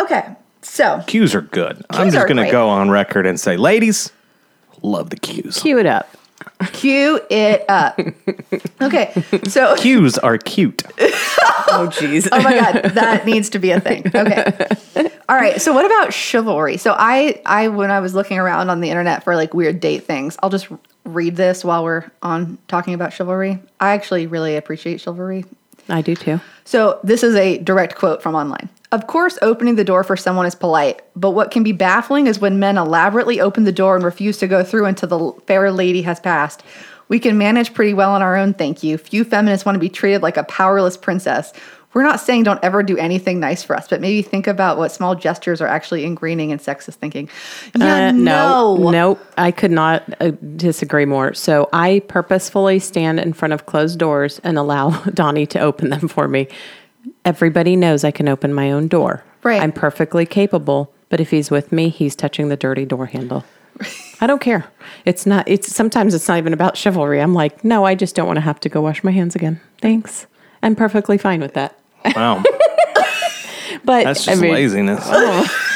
Okay, so Cues are good. I'm just going to great. go on record and say, ladies, love the cues. Cue it up. Cue it up. Okay, so [LAUGHS] Cues are cute. [LAUGHS] Oh jeez. Oh my god, that needs to be a thing. Okay. All right. So what about chivalry? So I I when I was looking around on the internet for like weird date things, I'll just read this while we're on talking about chivalry. I actually really appreciate chivalry. I do too. So this is a direct quote from online. Of course, opening the door for someone is polite, but what can be baffling is when men elaborately open the door and refuse to go through until the fair lady has passed. We can manage pretty well on our own, thank you. Few feminists want to be treated like a powerless princess. We're not saying don't ever do anything nice for us, but maybe think about what small gestures are actually ingraining in sexist thinking. Yeah, Uh, no. no, no, I could not uh, disagree more. So I purposefully stand in front of closed doors and allow [LAUGHS] Donnie to open them for me. Everybody knows I can open my own door. Right. I'm perfectly capable, but if he's with me, he's touching the dirty door handle. I don't care. It's not, it's sometimes it's not even about chivalry. I'm like, no, I just don't want to have to go wash my hands again. Thanks. I'm perfectly fine with that. Wow. [LAUGHS] But That's I just mean, laziness. Oh.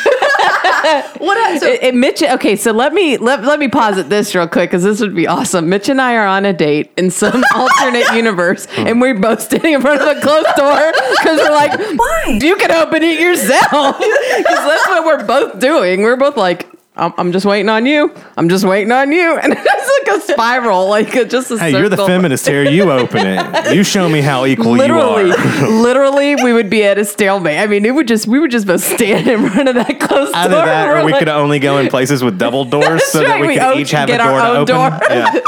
[LAUGHS] What else? So, It, it- Mitch, okay, so let me let, let me posit this real quick because this would be awesome. Mitch and I are on a date in some [LAUGHS] alternate universe, and we're both standing in front of a closed door because we're like, "Why? You can open it yourself." [LAUGHS] Because that's what we're both doing. We're both like, I'm, "I'm just waiting on you. I'm just waiting on you," and [LAUGHS] it's like a spiral, like a, just a Hey, you're the circle. feminist here. You open it. You show me how equal Literally, you are. [LAUGHS] literally, we would be at a stalemate. I mean, it would just we would just both stand in front of that closed Either door. that, We're or we like- could only go in places with double doors [LAUGHS] so That's that right, we we could own- each have a get door our to own open. door. Yeah. so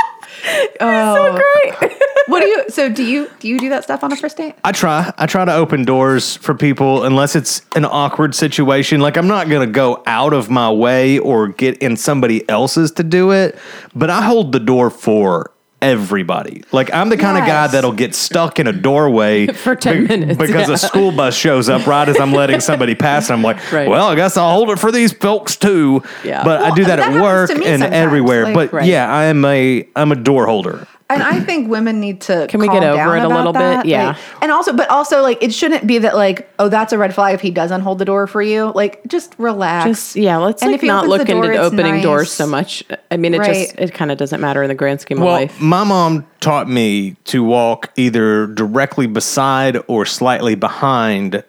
oh. great. What do you? So do you do you do that stuff on a first date? I try. I try to open doors for people unless it's an awkward situation. Like I'm not gonna go out of my way or get in somebody else's to do it, but I hold the door for everybody. Like I'm the kind of guy that'll get stuck in a doorway [LAUGHS] For 10 minutes, because yeah. a school bus shows up right as I'm letting somebody pass, and I'm like, [LAUGHS] Right. well, I guess I'll hold it for these folks too. Yeah. But I do that, that at work and sometimes, everywhere. like- but Right. yeah, I am a I'm a door holder. And I think women need to Can we calm get over it a about little bit? Yeah. Like, and also, but also, like, it shouldn't be that like, oh, that's a red flag if he doesn't hold the door for you. Like, just relax. Just yeah, let's And like if not opens the look door, into it's opening doors nice. so much. I mean, it Right. just it kind of doesn't matter in the grand scheme Well, of life. my mom taught me to walk either directly beside or slightly behind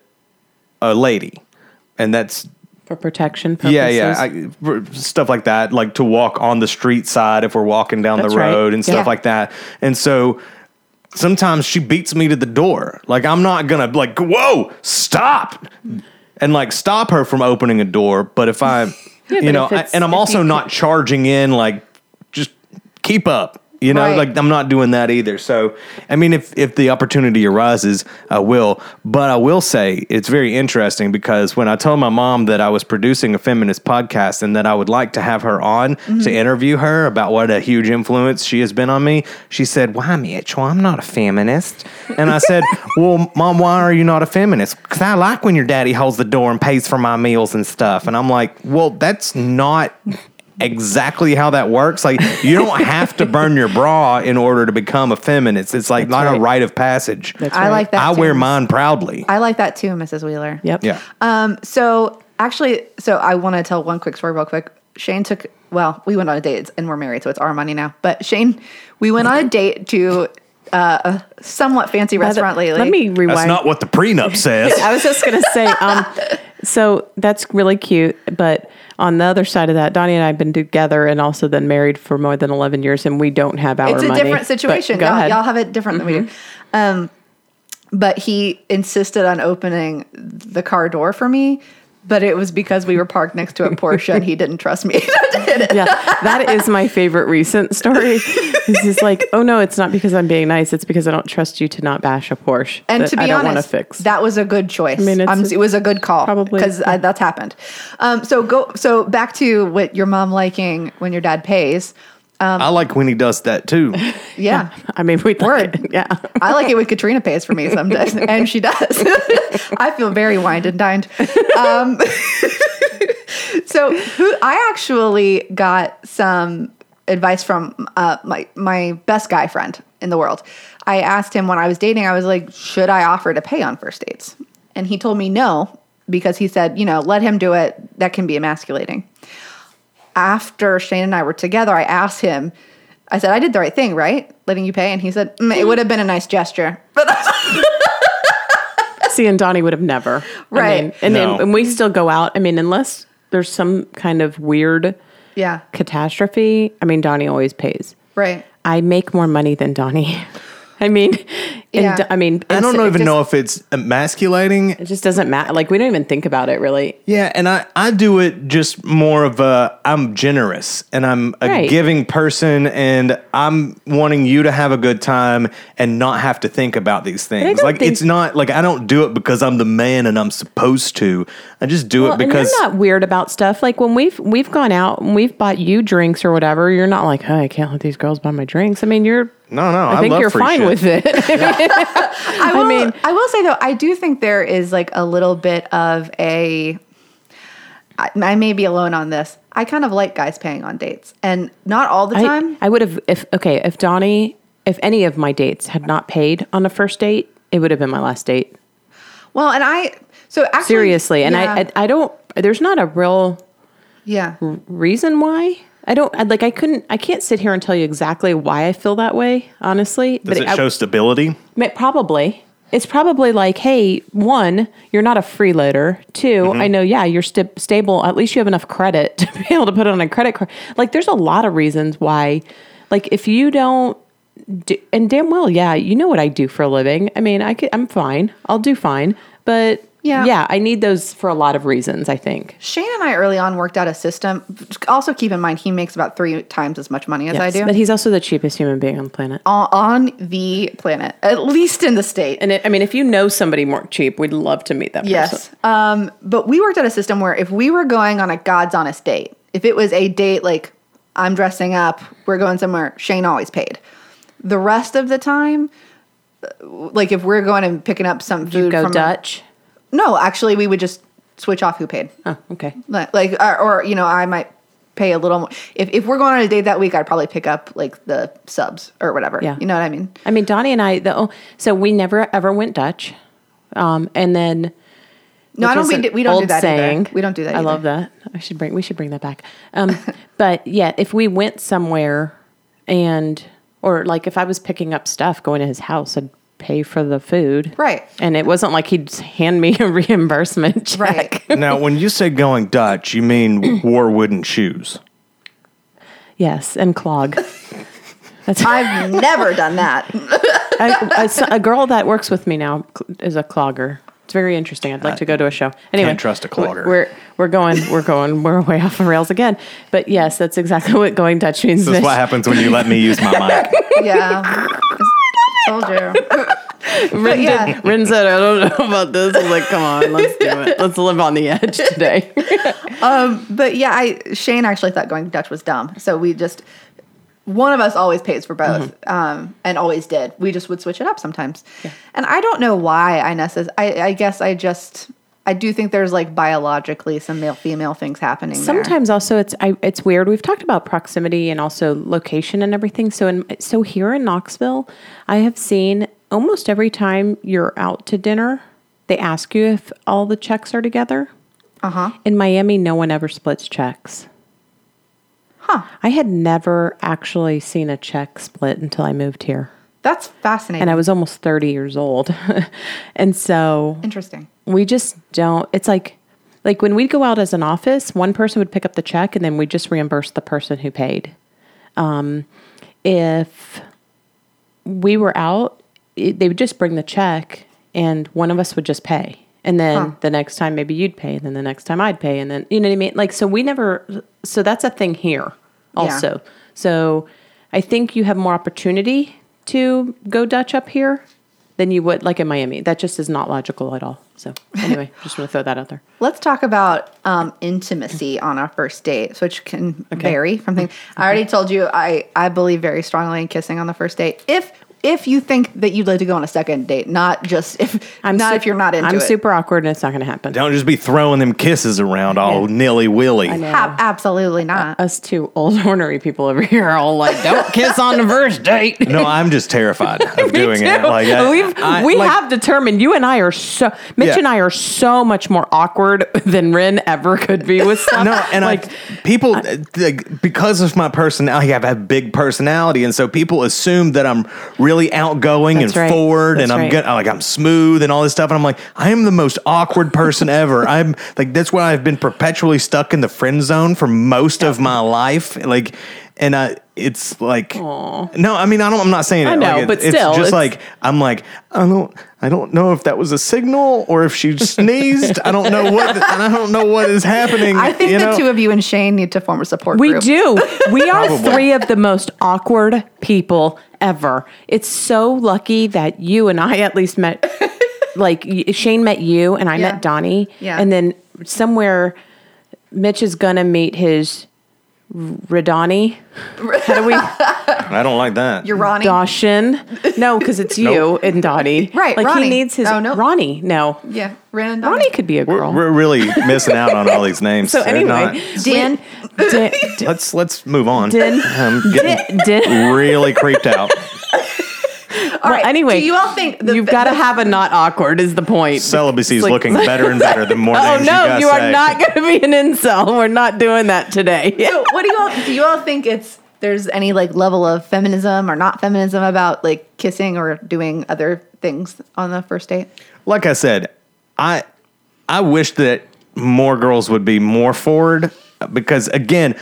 a lady. And that's For protection purposes. yeah, yeah, I, stuff like that, like to walk on the street side if we're walking down That's the right. road and stuff Yeah. like that. And so sometimes she beats me to the door. Like I'm not gonna like, whoa, stop, and like stop her from opening a door. But if I, [LAUGHS] you but know, I, and I'm also not charging in like just keep up. You know, Right. like I'm not doing that either. So, I mean, if if the opportunity arises, I will. But I will say it's very interesting because when I told my mom that I was producing a feminist podcast and that I would like to have her on to mm-hmm. interview her about what a huge influence she has been on me, she said, "Why, Mitchell? I'm not a feminist." And I said, [LAUGHS] "Well, mom, why are you not a feminist? Because I like when your daddy holds the door and pays for my meals and stuff." And I'm like, "Well, that's not." Exactly how that works. Like you don't [LAUGHS] have to burn your bra in order to become a feminist. It's like not a rite of passage. That's I right. like that. I too, wear mine proudly. I like that too, Mrs. Wheeler. Yep. yeah. Um. So actually, so I want to tell one quick story, real quick. Shane took. Well, we went on a date and we're married, so it's our money now. But Shane, we went on a date to uh, a somewhat fancy restaurant lately. Let me rewind. That's not what the prenup [LAUGHS] says. I was just gonna say, um, [LAUGHS] so that's really cute. But on the other side of that, Donnie and I have been together and also then married for more than eleven years, and we don't have our it's a money. different situation. Go Y'all, ahead. y'all have it different than we do. Um, but he insisted on opening the car door for me but it was because we were parked next to a Porsche and he didn't trust me [LAUGHS] to hit it. Yeah, that is my favorite recent story. He's just like, oh no, it's not because I'm being nice. It's because I don't trust you to not bash a Porsche. And to be I don't want to honest, fix. that was a good choice. I mean, it's um, it was a good call, probably, because yeah. that's happened. Um, so go. So back to what your mom liking when your dad pays. I like when he does that too. [LAUGHS] Yeah, I mean, we Word. Yeah. I like it when Katrina pays for me some days, [LAUGHS] and she does. [LAUGHS] I feel very wined and dined. Um, so, who I actually got some advice from uh, my my best guy friend in the world. I asked him when I was dating. I was like, "Should I offer to pay on first dates?" And he told me no because he said, "You know, let him do it. That can be emasculating." After Shane and I were together, I asked him. I said, "I did the right thing, right? Letting you pay." And he said, "Mm, "It would have been a nice gesture." [LAUGHS] But [LAUGHS] See, and Donnie would have never. I Right. mean, and, No. then and we still go out. I mean, unless there's some kind of weird yeah, catastrophe, I mean, Donnie always pays. right. I make more money than Donnie. [LAUGHS] I mean, Yeah. Do- I mean, I don't it even just- know if it's emasculating. It just doesn't matter. Like we don't even think about it really. Yeah, and I, I do it just more of a I'm generous and I'm a Right. giving person and I'm wanting you to have a good time and not have to think about these things. Like think- it's not like I don't do it because I'm the man and I'm supposed to. I just do Well, it because you're not weird about stuff. Like when we've we've gone out and we've bought you drinks or whatever, you're not like, oh, I can't let these girls buy my drinks. I mean, you're. No, no. I, I think love you're free fine shit. with it. [LAUGHS] [LAUGHS] I, will, I mean- I will say though, I do think there is like a little bit of a. I, I may be alone on this. I kind of like guys paying on dates, and not all the time. I would have if okay if Donnie if any of my dates had not paid on the first date, it would have been my last date. well, and I so actually Seriously, and yeah, I, I I don't. There's not a real yeah reason why. I don't I'd like. I couldn't. I can't sit here and tell you exactly why I feel that way. Honestly, Does it I, show stability? May- Probably. It's probably like, hey, one, you're not a freeloader. 2 Mm-hmm. I know, yeah, you're st- stable. At least you have enough credit [LAUGHS] to be able to put it on a credit card. Like, there's a lot of reasons why. Like, if you don't, do, and damn well, yeah, you know what I do for a living. I mean, I could, I'm fine. I'll do fine. But Yeah. yeah, I need those for a lot of reasons. I think. Shane and I early on worked out a system. Also, keep in mind he makes about three times as much money as I do But he's also the cheapest human being on the planet. on, on the planet, at least in the state. And it, I mean, if you know somebody more cheap, we'd love to meet that person. Yes. Um, but we worked out a system where if we were going on a God's honest date, if it was a date like I'm dressing up, we're going somewhere, Shane always paid. The rest of the time, uh, like if we're going and picking up some food Go from Dutch. No, actually we would just switch off who paid. Oh, okay. Like, like or, or you know, I might pay a little more. If if we're going on a date that week, I'd probably pick up like the subs or whatever. Yeah. You know what I mean? I mean, Donnie and I, the, oh, so we never ever went Dutch. Um, and then No, I don't. We, do, we don't do that saying. either. We don't do that. I either. love that. I should bring. We should bring that back. Um, [LAUGHS] but yeah, if we went somewhere, and or like if I was picking up stuff going to his house, I'd pay for the food. Right. And it wasn't like he'd hand me a [LAUGHS] reimbursement check. Right. now, when you say going Dutch, you mean [CLEARS THROAT] wore wooden shoes. Yes, and clog. That's I've never done that. [LAUGHS] I, a, a girl that works with me now is a clogger. It's very interesting. I'd like to go to a show. Anyway, Can't trust a clogger. We're we're going we're going we're way off the rails again. But yes, that's exactly what going Dutch means. This is what [LAUGHS] happens when you let me use my mic. Yeah. Told you. [LAUGHS] Ren, yeah. did- Ren said, "I don't know about this." I was like, "Come on, let's do it. Let's live on the edge [LAUGHS] today." But yeah, I Shane actually thought going Dutch was dumb. So we just one of us always pays for both, um, and always did. We just would switch it up sometimes. And I don't know why I necess- I, I guess I just I do think there's like biologically some male female things happening. there. Sometimes also it's I, it's weird. We've talked about proximity and also location and everything. So in so here in Knoxville, I have seen almost every time you're out to dinner, they ask you if all the checks are together. Uh huh. In Miami, no one ever splits checks. Huh. I had never actually seen a check split until I moved here. That's fascinating. And I was almost 30 years old. [LAUGHS] and so Interesting. we just don't it's like like when we'd go out as an office one person would pick up the check and then we just reimburse the person who paid um, if we were out it, they would just bring the check and one of us would just pay And then the next time maybe you'd pay, and then the next time I'd pay, and then you know what I mean? Like so we never so that's a thing here also. So I think you have more opportunity to go Dutch up here than you would like in Miami. That just is not logical at all. So anyway, [LAUGHS] just want to throw that out there. Let's talk about um, intimacy on our first date, which can vary from things. I already told you I, I believe very strongly in kissing on the first date. If if you think that you'd like to go on a second date, not just if I'm not su- if you're not into it. I'm it. super awkward and it's not going to happen. Don't just be throwing them kisses around all nilly willy. Ab- absolutely not. Us two old [LAUGHS] ornery people over here are all like, "Don't [LAUGHS] kiss on the first date." No, I'm just terrified [LAUGHS] of Me doing it. Like I- We've I- we like, have determined you and I are so Mitch Yeah. and I are so much more awkward than Rin ever could be with stuff. No, and like I, people uh, like, because of my personality, I have a big personality, and so people assume that I'm really outgoing That's and right. forward, That's and I'm right. good, like I'm smooth and all this stuff, and I'm like I am the most awkward person [LAUGHS] ever. I'm like that's why I've been perpetually stuck in the friend zone for most of my life, like, and I. It's like no, I mean I don't. I'm not saying it. I know, like, it- but it's just it's- like I'm like I don't. I don't know if that was a signal or if she [LAUGHS] sneezed. I don't know what. I don't know what is happening. I think you the know? two of you and Shane need to form a support we group. We do. We are three of the most awkward people ever. It's so lucky that you and I at least met. [LAUGHS] like Shane met you and I Yeah. met Donnie. Yeah. And then somewhere, Mitch is gonna meet his Radani. How do we? [LAUGHS] I don't like that. You're Ronnie. Dawson. No, because it's you Nope. and Donnie. Right, Like Ronnie. he needs his Oh, no. Ronnie. No. Yeah, Ren and Donnie. Ronnie could be a we're, girl. we're really missing out on all these names. [LAUGHS] so They're anyway, not- Din, Din, let's let's move on. Din, I'm getting Din, Din. really creeped out. All right. anyway, do you all think the, You've got to have a not awkward is the point. Celibacy is Like- looking better and better the [LAUGHS] more Oh names no, you, you are say. not going to be an incel. We're not doing that today. So what do you all do? You all think it's there's any like level of feminism or not feminism about like kissing or doing other things on the first date? like I said, I I wish that more girls would be more forward because again,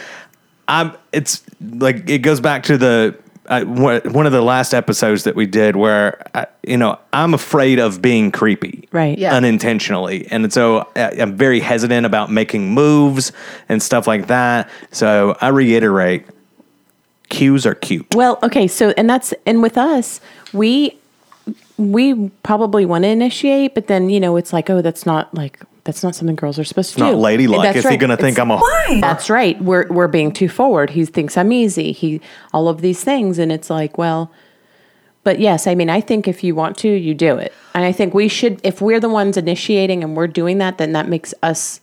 I'm it's like it goes back to the I, one one of the last episodes that we did where I, you know I'm afraid of being creepy, Right. Yeah. unintentionally, and so I- I'm very hesitant about making moves and stuff like that. So I reiterate, cues are cute. Well, okay, so and that's and with us, we we probably want to initiate, but then you know it's like, oh, that's not like that's not something girls are supposed to Not do. Not ladylike. That's Is he going to think I'm a? That's right. We're we're being too forward. He thinks I'm easy. He all of these things, and it's like, well, but yes, I mean, I think if you want to, you do it, and I think we should. If we're the ones initiating and we're doing that, then that makes us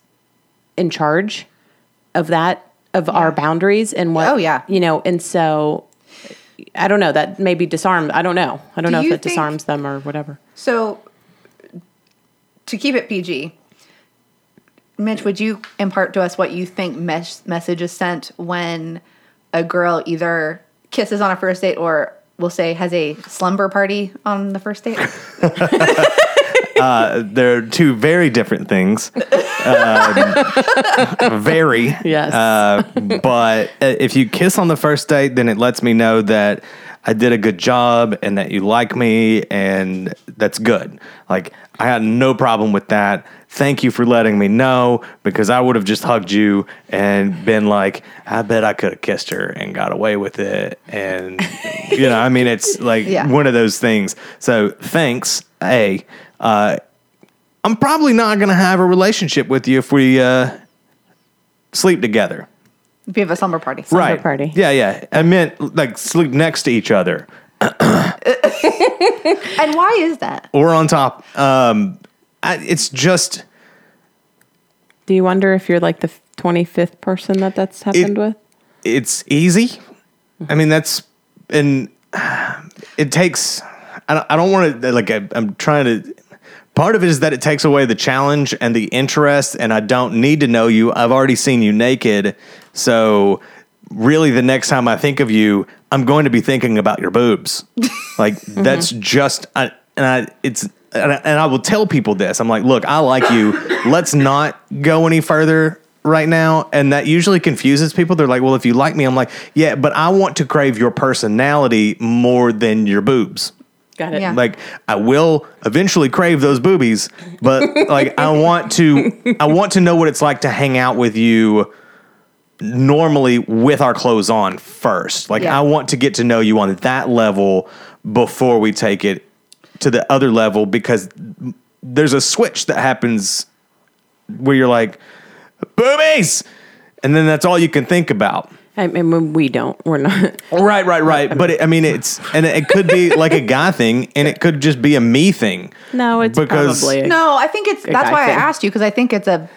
in charge of that of our boundaries and what. Oh, yeah. you know, and so. I don't know. That maybe disarm. I don't know. I don't Do know if it think- disarms them or whatever. So to keep it PG, Mitch, would you impart to us what you think mes- message is sent when a girl either kisses on a first date or we'll say has a slumber party on the first date? [LAUGHS] [LAUGHS] Uh, they're two very different things. Um, [LAUGHS] very. Yes. Uh, but uh, if you kiss on the first date, then it lets me know that I did a good job and that you like me, and that's good. Like, I had no problem with that. Thank you for letting me know because I would have just hugged you and been like, I bet I could have kissed her and got away with it. And, you know, I mean, it's [LAUGHS] like Yeah. one of those things. So, thanks, A. Uh, I'm probably not going to have a relationship with you if we uh, sleep together. if you have a slumber party. right. party. Yeah, yeah. I meant like sleep next to each other [CLEARS THROAT] And why is that? or on top. Um, I, it's just Do you wonder if you're like the twenty fifth person that that's happened with? it's easy. I mean, that's and it takes. I don't, I don't want to like. I, I'm trying to. Part of it is that it takes away the challenge and the interest, and I don't need to know you. I've already seen you naked, so really, the next time I think of you, I'm going to be thinking about your boobs. [LAUGHS] Like that's mm-hmm. just, I, and I, it's, and I, and I will tell people this. I'm like, look, I like you. Let's not go any further right now. And that usually confuses people. They're like, well, if you like me, I'm like, yeah, but I want to crave your personality more than your boobs. Got it. Yeah. Like I will eventually crave those boobies, but like I want to I want to know what it's like to hang out with you normally with our clothes on first. Like Yeah. I want to get to know you on that level before we take it to the other level because there's a switch that happens where you're like boobies and then that's all you can think about. I mean, we don't. We're not. Oh, right, right, right. But it, I mean, it's and it could be like a guy thing, and it could just be a me thing. No, it's Because- probably. a- No, I think it's that's why thing. I asked you because I think it's a,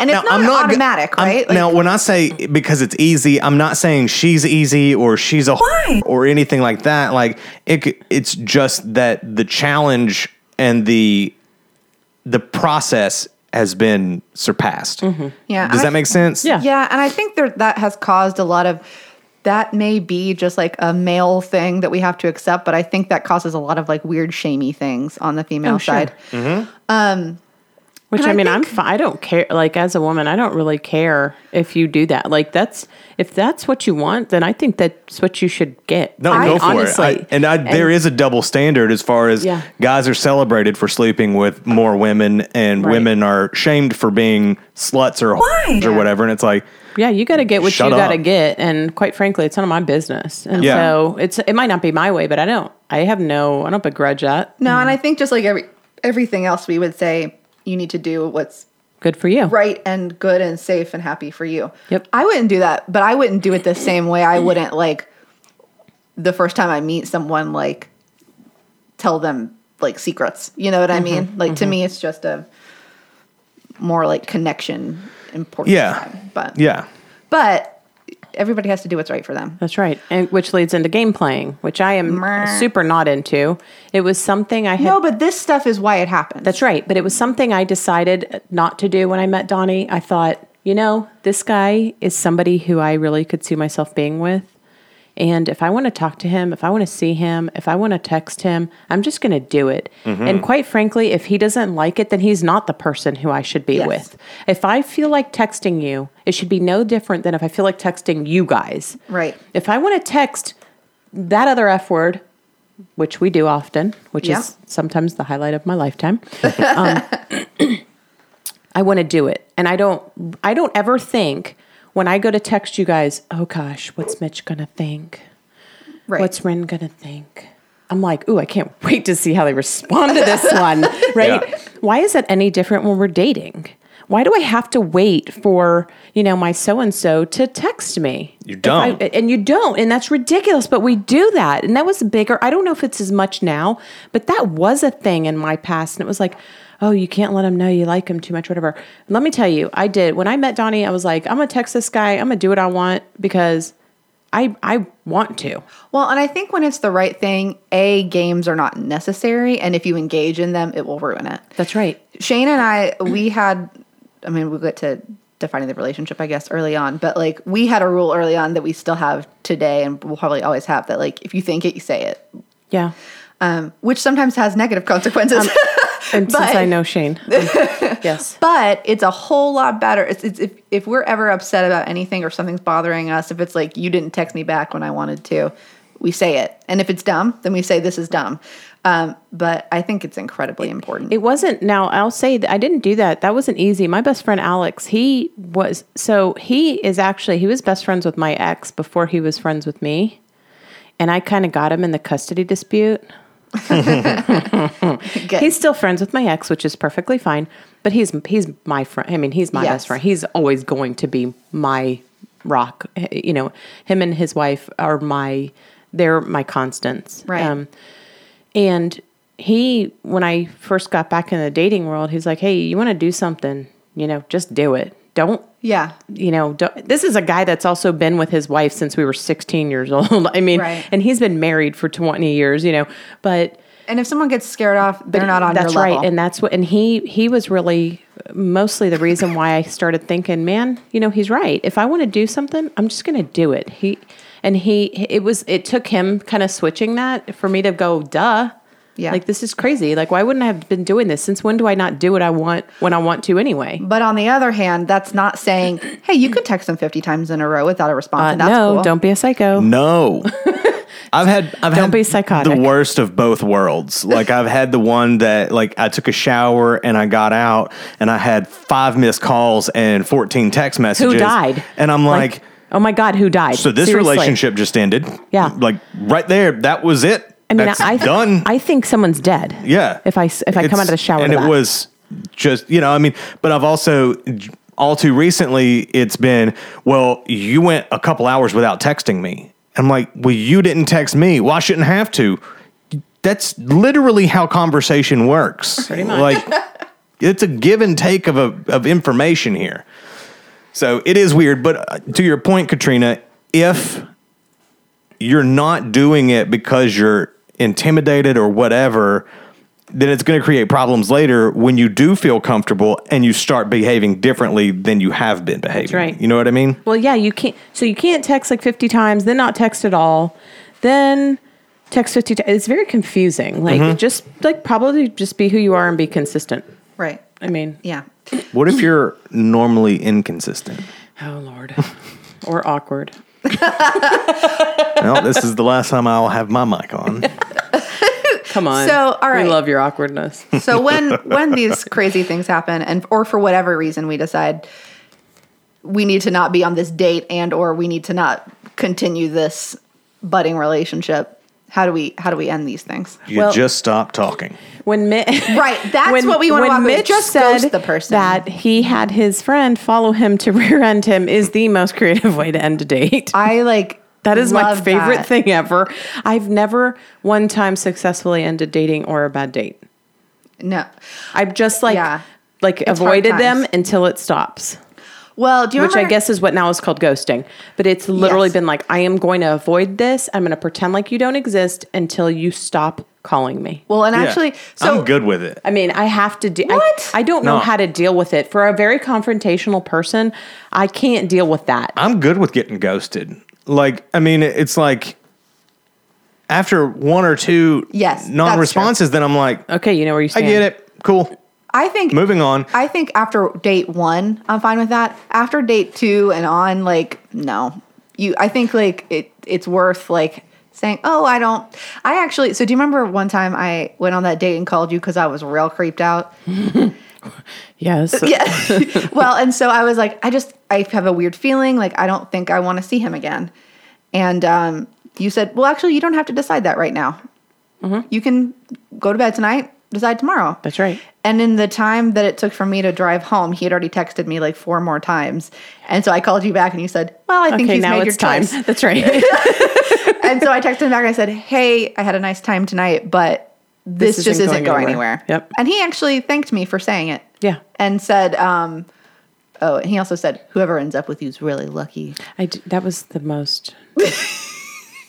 and it's not, g- automatic, I'm- right? Like, now, when I say because it's easy, I'm not saying she's easy or she's a whore or anything like that. Like it, it's just that the challenge and the the process has been surpassed. Mm-hmm. yeah, Does and I that make sense? Yeah. Yeah, and I think there, that has caused a lot of that may be just like a male thing that we have to accept, but I think that causes a lot of like weird shamey things on the female Oh, sure. side. Which I I mean, I'm think- fi- I don't care. Like as a woman, I don't really care if you do that. Like that's if that's what you want, then I think that's what you should get. No, I- go for honestly. it. I, and I, there is a double standard as far as Yeah. guys are celebrated for sleeping with more women, and Right. women are shamed for being sluts or whores or whatever. And it's like, Yeah, you got to get what you got to get, and quite frankly, it's none of my business. And Yeah. so it's it might not be my way, but I don't. I have no. I don't begrudge that. No, and mm. I think just like every everything else, we would say you need to do what's Good for you. right and good and safe and happy for you. Yep. I wouldn't do that, but I wouldn't do it the same way. I wouldn't like the first time I meet someone like tell them like secrets. You know what I mean? Mm-hmm. Like to mm-hmm. me it's just a more like connection important Yeah. time. But yeah, but everybody has to do what's right for them. That's right, and which leads into game playing, which I am Meh. super not into. It was something I had. No, but this stuff is why it happened. That's right. But it was something I decided not to do when I met Donnie. I thought, you know, this guy is somebody who I really could see myself being with. And if I want to talk to him, if I want to see him, if I want to text him, I'm just going to do it. And quite frankly, if he doesn't like it, then he's not the person who I should be Yes. with. If I feel like texting you, it should be no different than if I feel like texting you guys. Right. If I want to text that other F word, which we do often, which Yeah. is sometimes the highlight of my lifetime. Um, [LAUGHS] [COUGHS] I want to do it, and I don't. I don't ever think when I go to text you guys. Oh gosh, what's Mitch gonna think? Right. What's Ren gonna think? I'm like, ooh, I can't [LAUGHS] wait to see how they respond to this one. [LAUGHS] Right? Yeah. Why is that any different when we're dating? Why do I have to wait for you know my so and so to text me? You don't. and you don't, and that's ridiculous. But we do that, and that was bigger. I don't know if it's as much now, but that was a thing in my past, and it was like, oh, you can't let him know you like him too much, whatever. Let me tell you, I did when I met Donnie. I was like, I'm text this guy. I'm gonna do what I want because I I want to. Well, and I think when it's the right thing, A, games are not necessary. And if you engage in them, it will ruin it. That's right. Shane and I, we had, I mean, we'll get to defining the relationship, I guess, early on, but like we had a rule early on that we still have today and we'll probably always have that like if you think it, you say it, Yeah. um, which sometimes has negative consequences. And since I know Shane, [LAUGHS] yes. but it's a whole lot better. It's, it's if, if we're ever upset about anything or something's bothering us, if it's like you didn't text me back when I wanted to, we say it. And if it's dumb, then we say this is dumb. Um, but I think it's incredibly important. It wasn't. Now I'll say that I didn't do that. That wasn't easy. My best friend Alex, he was so he is actually he was best friends with my ex before he was friends with me, and I kind of got him in the custody dispute. [LAUGHS] He's still friends with my ex, which is perfectly fine. But he's he's my friend. I mean, he's my Yes. best friend. He's always going to be my rock. You know, him and his wife are my they're my constants. Right. Um, and he, when I first got back in the dating world, he's like, "Hey, you want to do something? You know, just do it. Don't yeah. you know, don't, this is a guy that's also been with his wife since we were 16 years [LAUGHS] old. I mean, Right. and he's been married for 20 years, you know, but And if someone gets scared off, they're not on that's your level. right. And that's what, and he, he was really mostly the reason why I started thinking, man, you know, he's right. If I want to do something, I'm just going to do it. He, and he, it was, it took him kind of switching that for me to go, duh. Yeah. Like, this is crazy. Like, why wouldn't I have been doing this? Since when do I not do what I want when I want to anyway? But on the other hand, that's not saying, [CLEARS THROAT] hey, you could text them 50 times in a row without a response. Uh, and that's no, cool. don't be a psycho. no. [LAUGHS] I've had I've Don't had be psychotic. the worst of both worlds. Like I've had the one that like I took a shower and I got out and I had five missed calls and 14 text messages. Who died? And I'm like, oh my God, who died? so this Seriously. relationship just ended. Yeah. Like right there, that was it. I mean, That's I, I done. I think someone's dead. Yeah. If I s- if I come out of the shower and to it that. was just you know I mean, but I've also all too recently it's been well you went a couple hours without texting me. I'm like, well you didn't text me. Well I shouldn't have to. That's literally how conversation works. Pretty much. Like it's a give and take of a, of information here. So it is weird, but uh, to your point, Katrina, if you're not doing it because you're intimidated or whatever, then it's going to create problems later when you do feel comfortable and you start behaving differently than you have been behaving. right. You know what I mean? Well, yeah, you can't. So you can't text like 50 times, then not text at all, then text 50 times. It's very confusing. Like, Mm-hmm. just like probably just be who you are and be consistent. Right. I mean, Yeah. What if you're normally inconsistent? oh Lord, [LAUGHS] or awkward. [LAUGHS] well, this is the last time I'll have my mic on. [LAUGHS] Come on. So, all right. we love your awkwardness. So [LAUGHS] when when these crazy things happen and or for whatever reason we decide we need to not be on this date and or we need to not continue this budding relationship, how do we how do we end these things? You Well- just stop talking. When Mi- [LAUGHS] Right, that's what we wanna when walk away with. Mitch Just said the person. that he had his friend follow him to [LAUGHS] rear end him is the most creative way to end a date. I like [LAUGHS] That is my favorite that. thing ever. I've never one time successfully ended dating or a bad date. No. I've just like Yeah. like hard avoided them until it stops. Well, do you Which I guess is what now is called ghosting. But it's literally Yes. been like, I am going to avoid this. I'm going to pretend like you don't exist until you stop calling me. Well, and Yeah. actually, so I'm good with it. I mean, I have to do. What? I, I don't know how to deal with it. For a very confrontational person, I can't deal with that. I'm good with getting ghosted. Like, I mean, it's like after one or two Yes, non-responses, then I'm like, Okay, you know where you stand. I get it, cool. I think Moving on. I think after date one, I'm fine with that. After date two and on, like no, you. I think like it. It's worth like saying, oh, I don't. I actually. So do you remember one time I went on that date and called you because I was real creeped out? [LAUGHS] Yes. [LAUGHS] Yeah. [LAUGHS] well, and so I was like, I just I have a weird feeling. Like I don't think I want to see him again. And um, you said, well, actually, you don't have to decide that right now. You can go to bed tonight. Decide tomorrow. That's right. And in the time that it took for me to drive home, he had already texted me like four more times. And so I called you back and you said, Well, I think Okay, he's now made it's your time. choice. That's right. [LAUGHS] and so I texted him back and I said, Hey, I had a nice time tonight, but this, This just isn't isn't going going anywhere." anywhere. Yep. And he actually thanked me for saying it yeah. and said, um, Oh, and he also said, Whoever ends up with you is really lucky. I d- that was the most. [LAUGHS]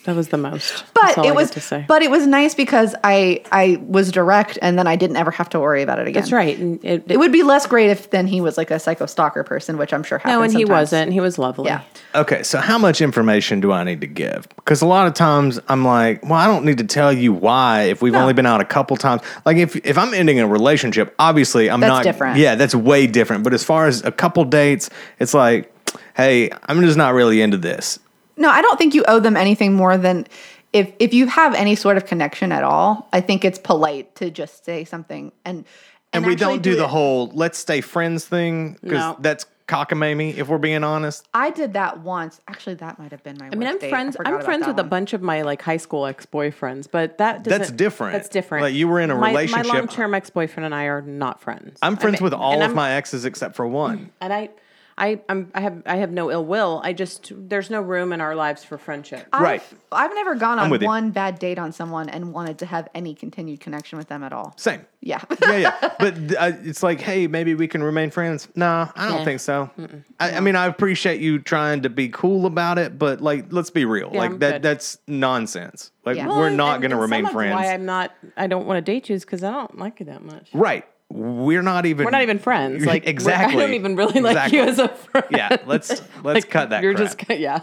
that was the most. That's But all it I was to say. but it was nice because I I was direct and then I didn't ever have to worry about it again. That's right. And it, It would be less great if then he was like a psycho stalker person, which I'm sure happens. no, and he wasn't. He was lovely. Yeah. Okay, so how much information do I need to give? Because a lot of times I'm like, well, I don't need to tell you why if we've No. only been out a couple times. Like if if I'm ending a relationship, obviously I'm That's not different. Yeah, that's way different. But as far as a couple dates, it's like, hey, I'm just not really into this. No, I don't think you owe them anything more than if if you have any sort of connection at all. I think it's polite to just say something and And, we don't do, the whole let's stay friends thing because No. that's cockamamie. If we're being honest, I did that once. Actually, that might have been my. I mean, I'm friends. I'm friends with a bunch of my like high school ex boyfriends, but that doesn't, That's different. That's different. Like, you were in a My- relationship. My long term ex boyfriend and I are not friends. I'm friends I mean- with all of I'm- my exes except for one. and I. I, I'm, I have I have no ill will. I just there's no room in our lives for friendship. I've, Right. I've never gone on with you. one bad date on someone and wanted to have any continued connection with them at all. Same. Yeah. [LAUGHS] yeah, yeah. But uh, it's like, hey, maybe we can remain friends. No, I don't Yeah. think so. I, I mean, I appreciate you trying to be cool about it, but like, let's be real. Yeah, like I'm that good. that's nonsense. Like Yeah. we're Well, not going to remain some of friends. Why I'm not I don't want to date you is because I don't like you that much. right. We're not even. We're not even friends. [LAUGHS] Like we're- exactly. I don't even really like you as a friend. Yeah, let's [LAUGHS] let's Like, cut that. You're crap. just [LAUGHS] yeah.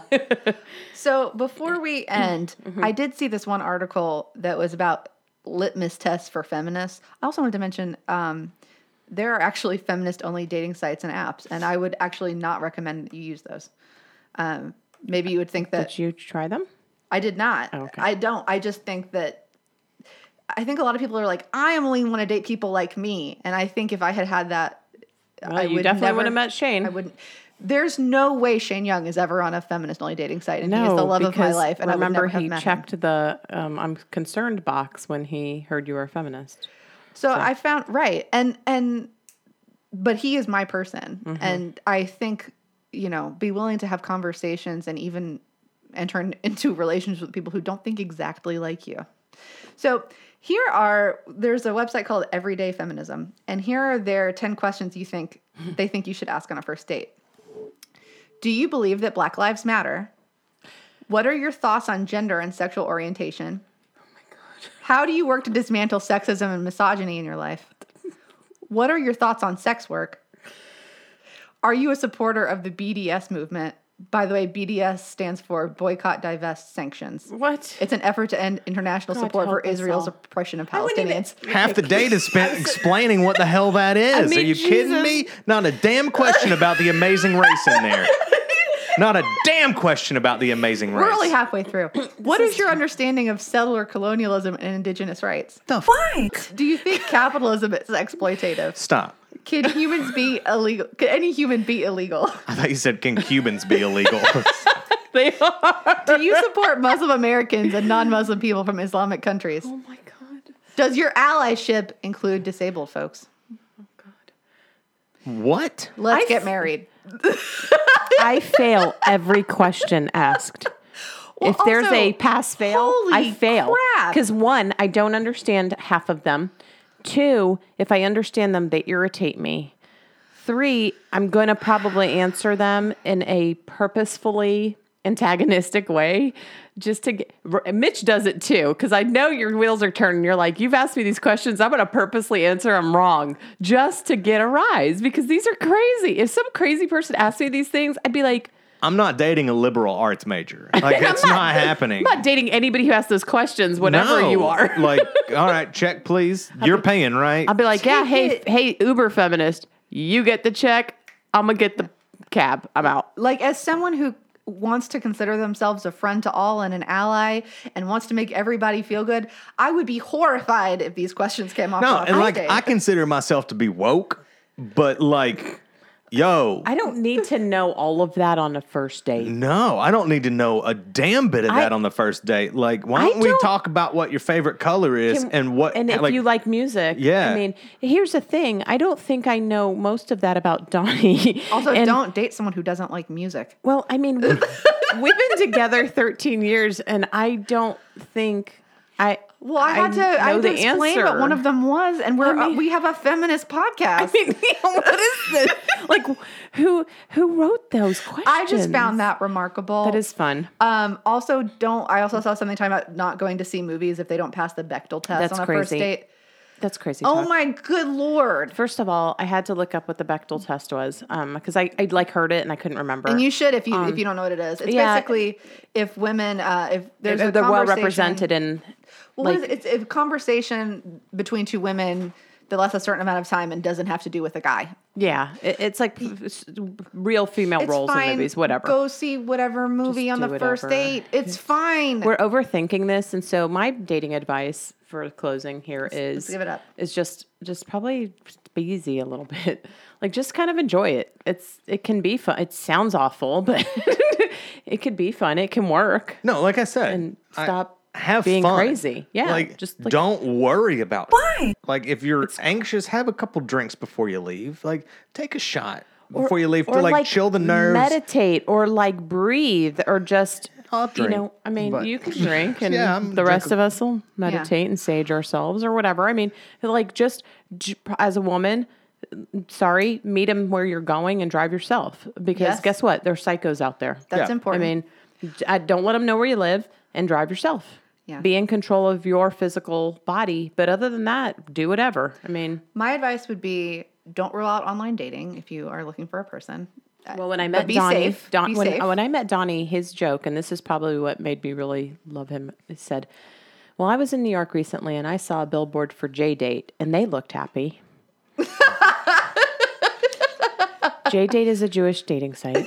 So before we end, [CLEARS THROAT] Mm-hmm. I did see this one article that was about litmus tests for feminists. I also wanted to mention um, there are actually feminist only dating sites and apps, and I would actually not recommend that you use those. Um, maybe you would think that Did you try them? I did not. Okay. I don't. I just think that I think a lot of people are like, I only want to date people like me, and I think if I had had that, Well, I you would definitely never, would have met Shane. I wouldn't. There's no way Shane Young is ever on a feminist only dating site, and no, he is the love of my life. And remember, I never he met him. checked the um, "I'm concerned" box when he heard you were a feminist. So, I found right, and and but he is my person, Mm-hmm. and I think you know, be willing to have conversations and even enter into relationships with people who don't think exactly like you. So here are there's a website called Everyday Feminism, and here are their ten questions you think [LAUGHS] they think you should ask on a first date. Do you believe that Black Lives Matter? What are your thoughts on gender and sexual orientation? Oh How do you work to dismantle sexism and misogyny in your life? What are your thoughts on sex work? Are you a supporter of the BDS movement? By the way, BDS stands for Boycott, Divest, Sanctions. What? It's an effort to end international God support for help us Israel's all. oppression of wouldn't even- Palestinians. [LAUGHS] Half the date is spent explaining what the hell that [LAUGHS] is. mean, Are you kidding me? Not a damn question about the amazing race in there. [LAUGHS] Not a damn question about the amazing race. We're only halfway through. [CLEARS THROAT] What is your understanding of settler colonialism and indigenous rights? the f- Do you think capitalism is exploitative? Stop. Can humans be illegal? Can any human be illegal? I thought you said, can Cubans be illegal? [LAUGHS] They are. Do you support Muslim Americans and non-Muslim people from Islamic countries? Oh my god. Does your allyship include disabled folks? Oh God. What? Let's I get f- married. [LAUGHS] I fail every question asked. if there's also, a pass fail, I fail. Because one, I don't understand half of them. Two, if I understand them, they irritate me. Three, I'm going to probably answer them in a purposefully antagonistic way just to get Mitch does it too because I know your wheels are turning. You're like you've asked me these questions. I'm going to purposely answer them wrong just to get a rise because these are crazy. If some crazy person asked me these things I'd be like I'm not dating a liberal arts major. Like, it's [LAUGHS] not, happening. I'm not dating anybody who asks those questions whatever No. you are [LAUGHS] like, [LAUGHS] all right, check, please. You're paying, right? I'll be like yeah hey hey Uber feminist you get the check I'm going to get the cab I'm out Like as someone who wants to consider themselves a friend to all and an ally and wants to make everybody feel good, I would be horrified if these questions came off. no, and like, date. I consider myself to be woke, but like, yo, I don't need to know all of that on the first date no, I don't need to know a damn bit of I- that on the first date. Like, why don't we don't- talk about what your favorite color is Can- and what, and if like, you like music Yeah. i mean here's the thing i don't think i know most of that about donnie [LAUGHS] also And- don't date someone who doesn't like music. well i mean we've, we've been [LAUGHS] together 13 years and i don't think i Well, I had to. I know had to explain answer. what one of them was, and we're I mean- we have a feminist podcast. I mean, [LAUGHS] what is this [LAUGHS] like who who wrote those questions I just found that remarkable. that is fun Um, also, don't. I also saw something talking about not going to see movies if they don't pass the Bechdel test That's on a first date. that's crazy Oh my good lord! First of all, I had to look up what the Bechdel test was because I I like heard it and I couldn't remember. And you should if you if you don't know what it is. It's Um, yeah. basically if women uh, if there's they're well represented in Well, like it's, it's a conversation between two women that lasts a certain amount of time and doesn't have to do with a guy. yeah, it, it's like it's real female It's roles fine. in movies, whatever. Go see whatever movie on do the first date. It's fine. We're overthinking this, and so my dating advice for closing here is give it up. Is just just probably just be easy a little [LAUGHS] bit. Like just kind of enjoy it. It's it can be fun. It sounds awful, but [LAUGHS] it could be fun. It can work. no, like I said, And I- stop have being fun. crazy. Yeah, like just, like- don't worry about why. Like if you're anxious, have a couple drinks before you leave. Like take a shot before you leave to like, chill the nerves. meditate, or like breathe, or just I'll you know. I mean, but- you can [LAUGHS] drink, and Yeah, I'm the rest of us will meditate and sage ourselves, or whatever. I mean, like just as a woman. Sorry, meet them where you're going and drive yourself. Because Yes. guess what? There's psychos out there. That's Yeah. important. I mean, j- I don't let them know where you live and drive yourself. Yeah. Be in control of your physical body. But other than that, do whatever. I mean, My advice would be don't rule out online dating if you are looking for a person. Well, when I met be Donnie, safe. Don, Be when, safe. when I met Donnie, his joke, and this is probably what made me really love him, he said, "Well, I was in New York recently, and I saw a billboard for J Date, and they looked happy." [LAUGHS] J Date is a Jewish dating site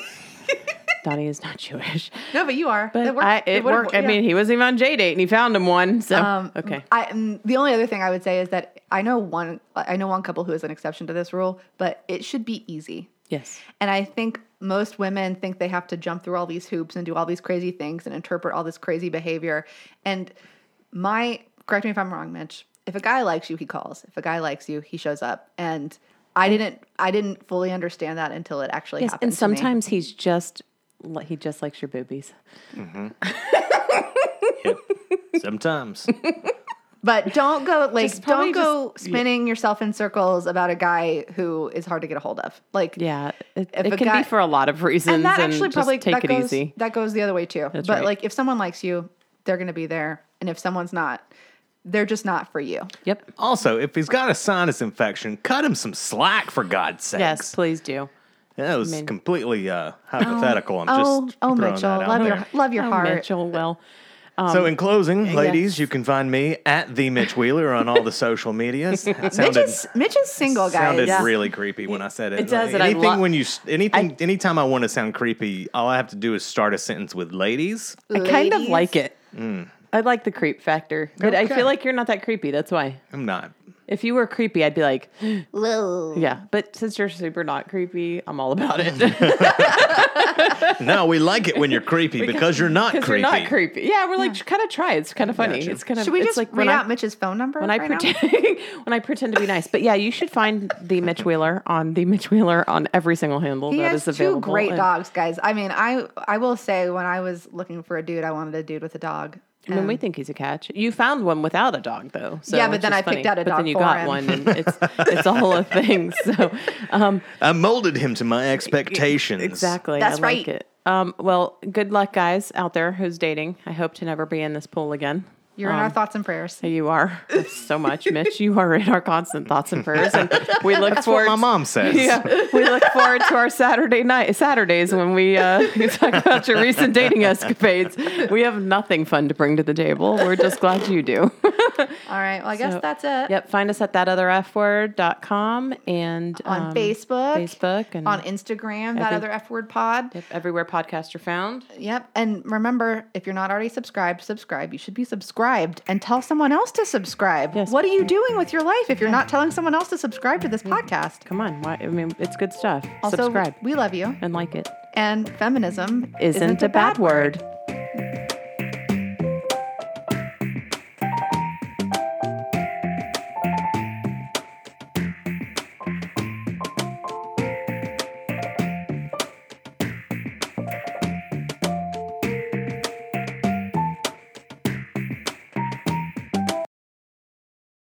Donnie is not [LAUGHS] Jewish. No, but you are. But it worked. I, it, would've- worked. I yeah. mean, he was even on J date and he found him one. So Um, okay. I the only other thing I would say is that I know one. I know one couple who is an exception to this rule, but it should be easy. Yes. And I think most women think they have to jump through all these hoops and do all these crazy things and interpret all this crazy behavior. And my correct me if I'm wrong, Mitch. If a guy likes you, he calls. If a guy likes you, he shows up. And I didn't I didn't fully understand that until it actually Yes, happened. and to me. sometimes he's just he just likes your boobies. Mm-hmm. [LAUGHS] Yep. Sometimes. But don't go like Just don't go spinning yourself in circles about a guy who is hard to get a hold of. Like Yeah, it, If it a can guy- be for a lot of reasons. and that actually just probably take that it goes easy. that goes the other way too. That's but right. like if someone likes you, they're going to be there, and if someone's not, they're just not for you. Yep. Also, if he's got a sinus infection, cut him some slack for God's sake. Yes, please do. That was mean- completely uh, hypothetical. I'm oh, just oh, throwing Mitchell, that out love there. your love your Oh, heart. Mitchell. Well, so, in closing, ladies, yes. you can find me at the Mitch Wheeler on all the [LAUGHS] social medias. That Mitch is Mitch is single, guys. sounded Yeah. really creepy when I said it. It does, and I Anything lo- when you s- anything anytime I want to sound creepy, all I have to do is start a sentence with ladies. I kind of like it. I like the creep factor, but I Okay. feel like you're not that creepy. That's why. I'm not. If you were creepy, I'd be like, [GASPS] Whoa. yeah. But since you're super not creepy, I'm all about it. [LAUGHS] No, we like it when you're creepy [LAUGHS] because you're not Because creepy. you're not creepy. Yeah, we're like, kind of try. It's kind of funny. Gotcha. It's kind of. Should we it's just like read when I- out Mitch's phone number when I right now? pretend [LAUGHS] when I pretend to be nice. But yeah, you should find the Mitch Wheeler on the Mitch Wheeler on every single handle He that has is two great And- dogs, guys. I mean, I I will say when I was looking for a dude, I wanted a dude with a dog. I mean, we think he's a catch. You found one without a dog, though. So Yeah, but then is I picked out a But dog then you for got him. one, and it's it's a whole thing. [LAUGHS] So, um, I molded him to my expectations. exactly, That's I like right. it. Um, well, good luck, guys out there who's dating. I hope to never be in this pool again. You're in our thoughts and prayers. You are so much, [LAUGHS] Mitch. You are in our constant thoughts and prayers, and we look That's forward. what my mom says. Yeah, we look forward to our Saturday night Saturdays when we uh, [LAUGHS] talk about your recent dating escapades. We have nothing fun to bring to the table. We're just glad you do. [LAUGHS] All right. Well, I guess So- that's it. yep, find us at thatotherfword.com and On um, Facebook, Facebook and on Instagram, that other F word pod. yep, everywhere podcasts are found. Yep. And remember, if you're not already subscribed, subscribe. You should be subscribed and tell someone else to subscribe. Yes. What are you doing with your life if you're not telling someone else to subscribe to this podcast? Come on, why, I mean it's good stuff. Also, Subscribe we love you. and like it. And feminism Isn't, a bad word.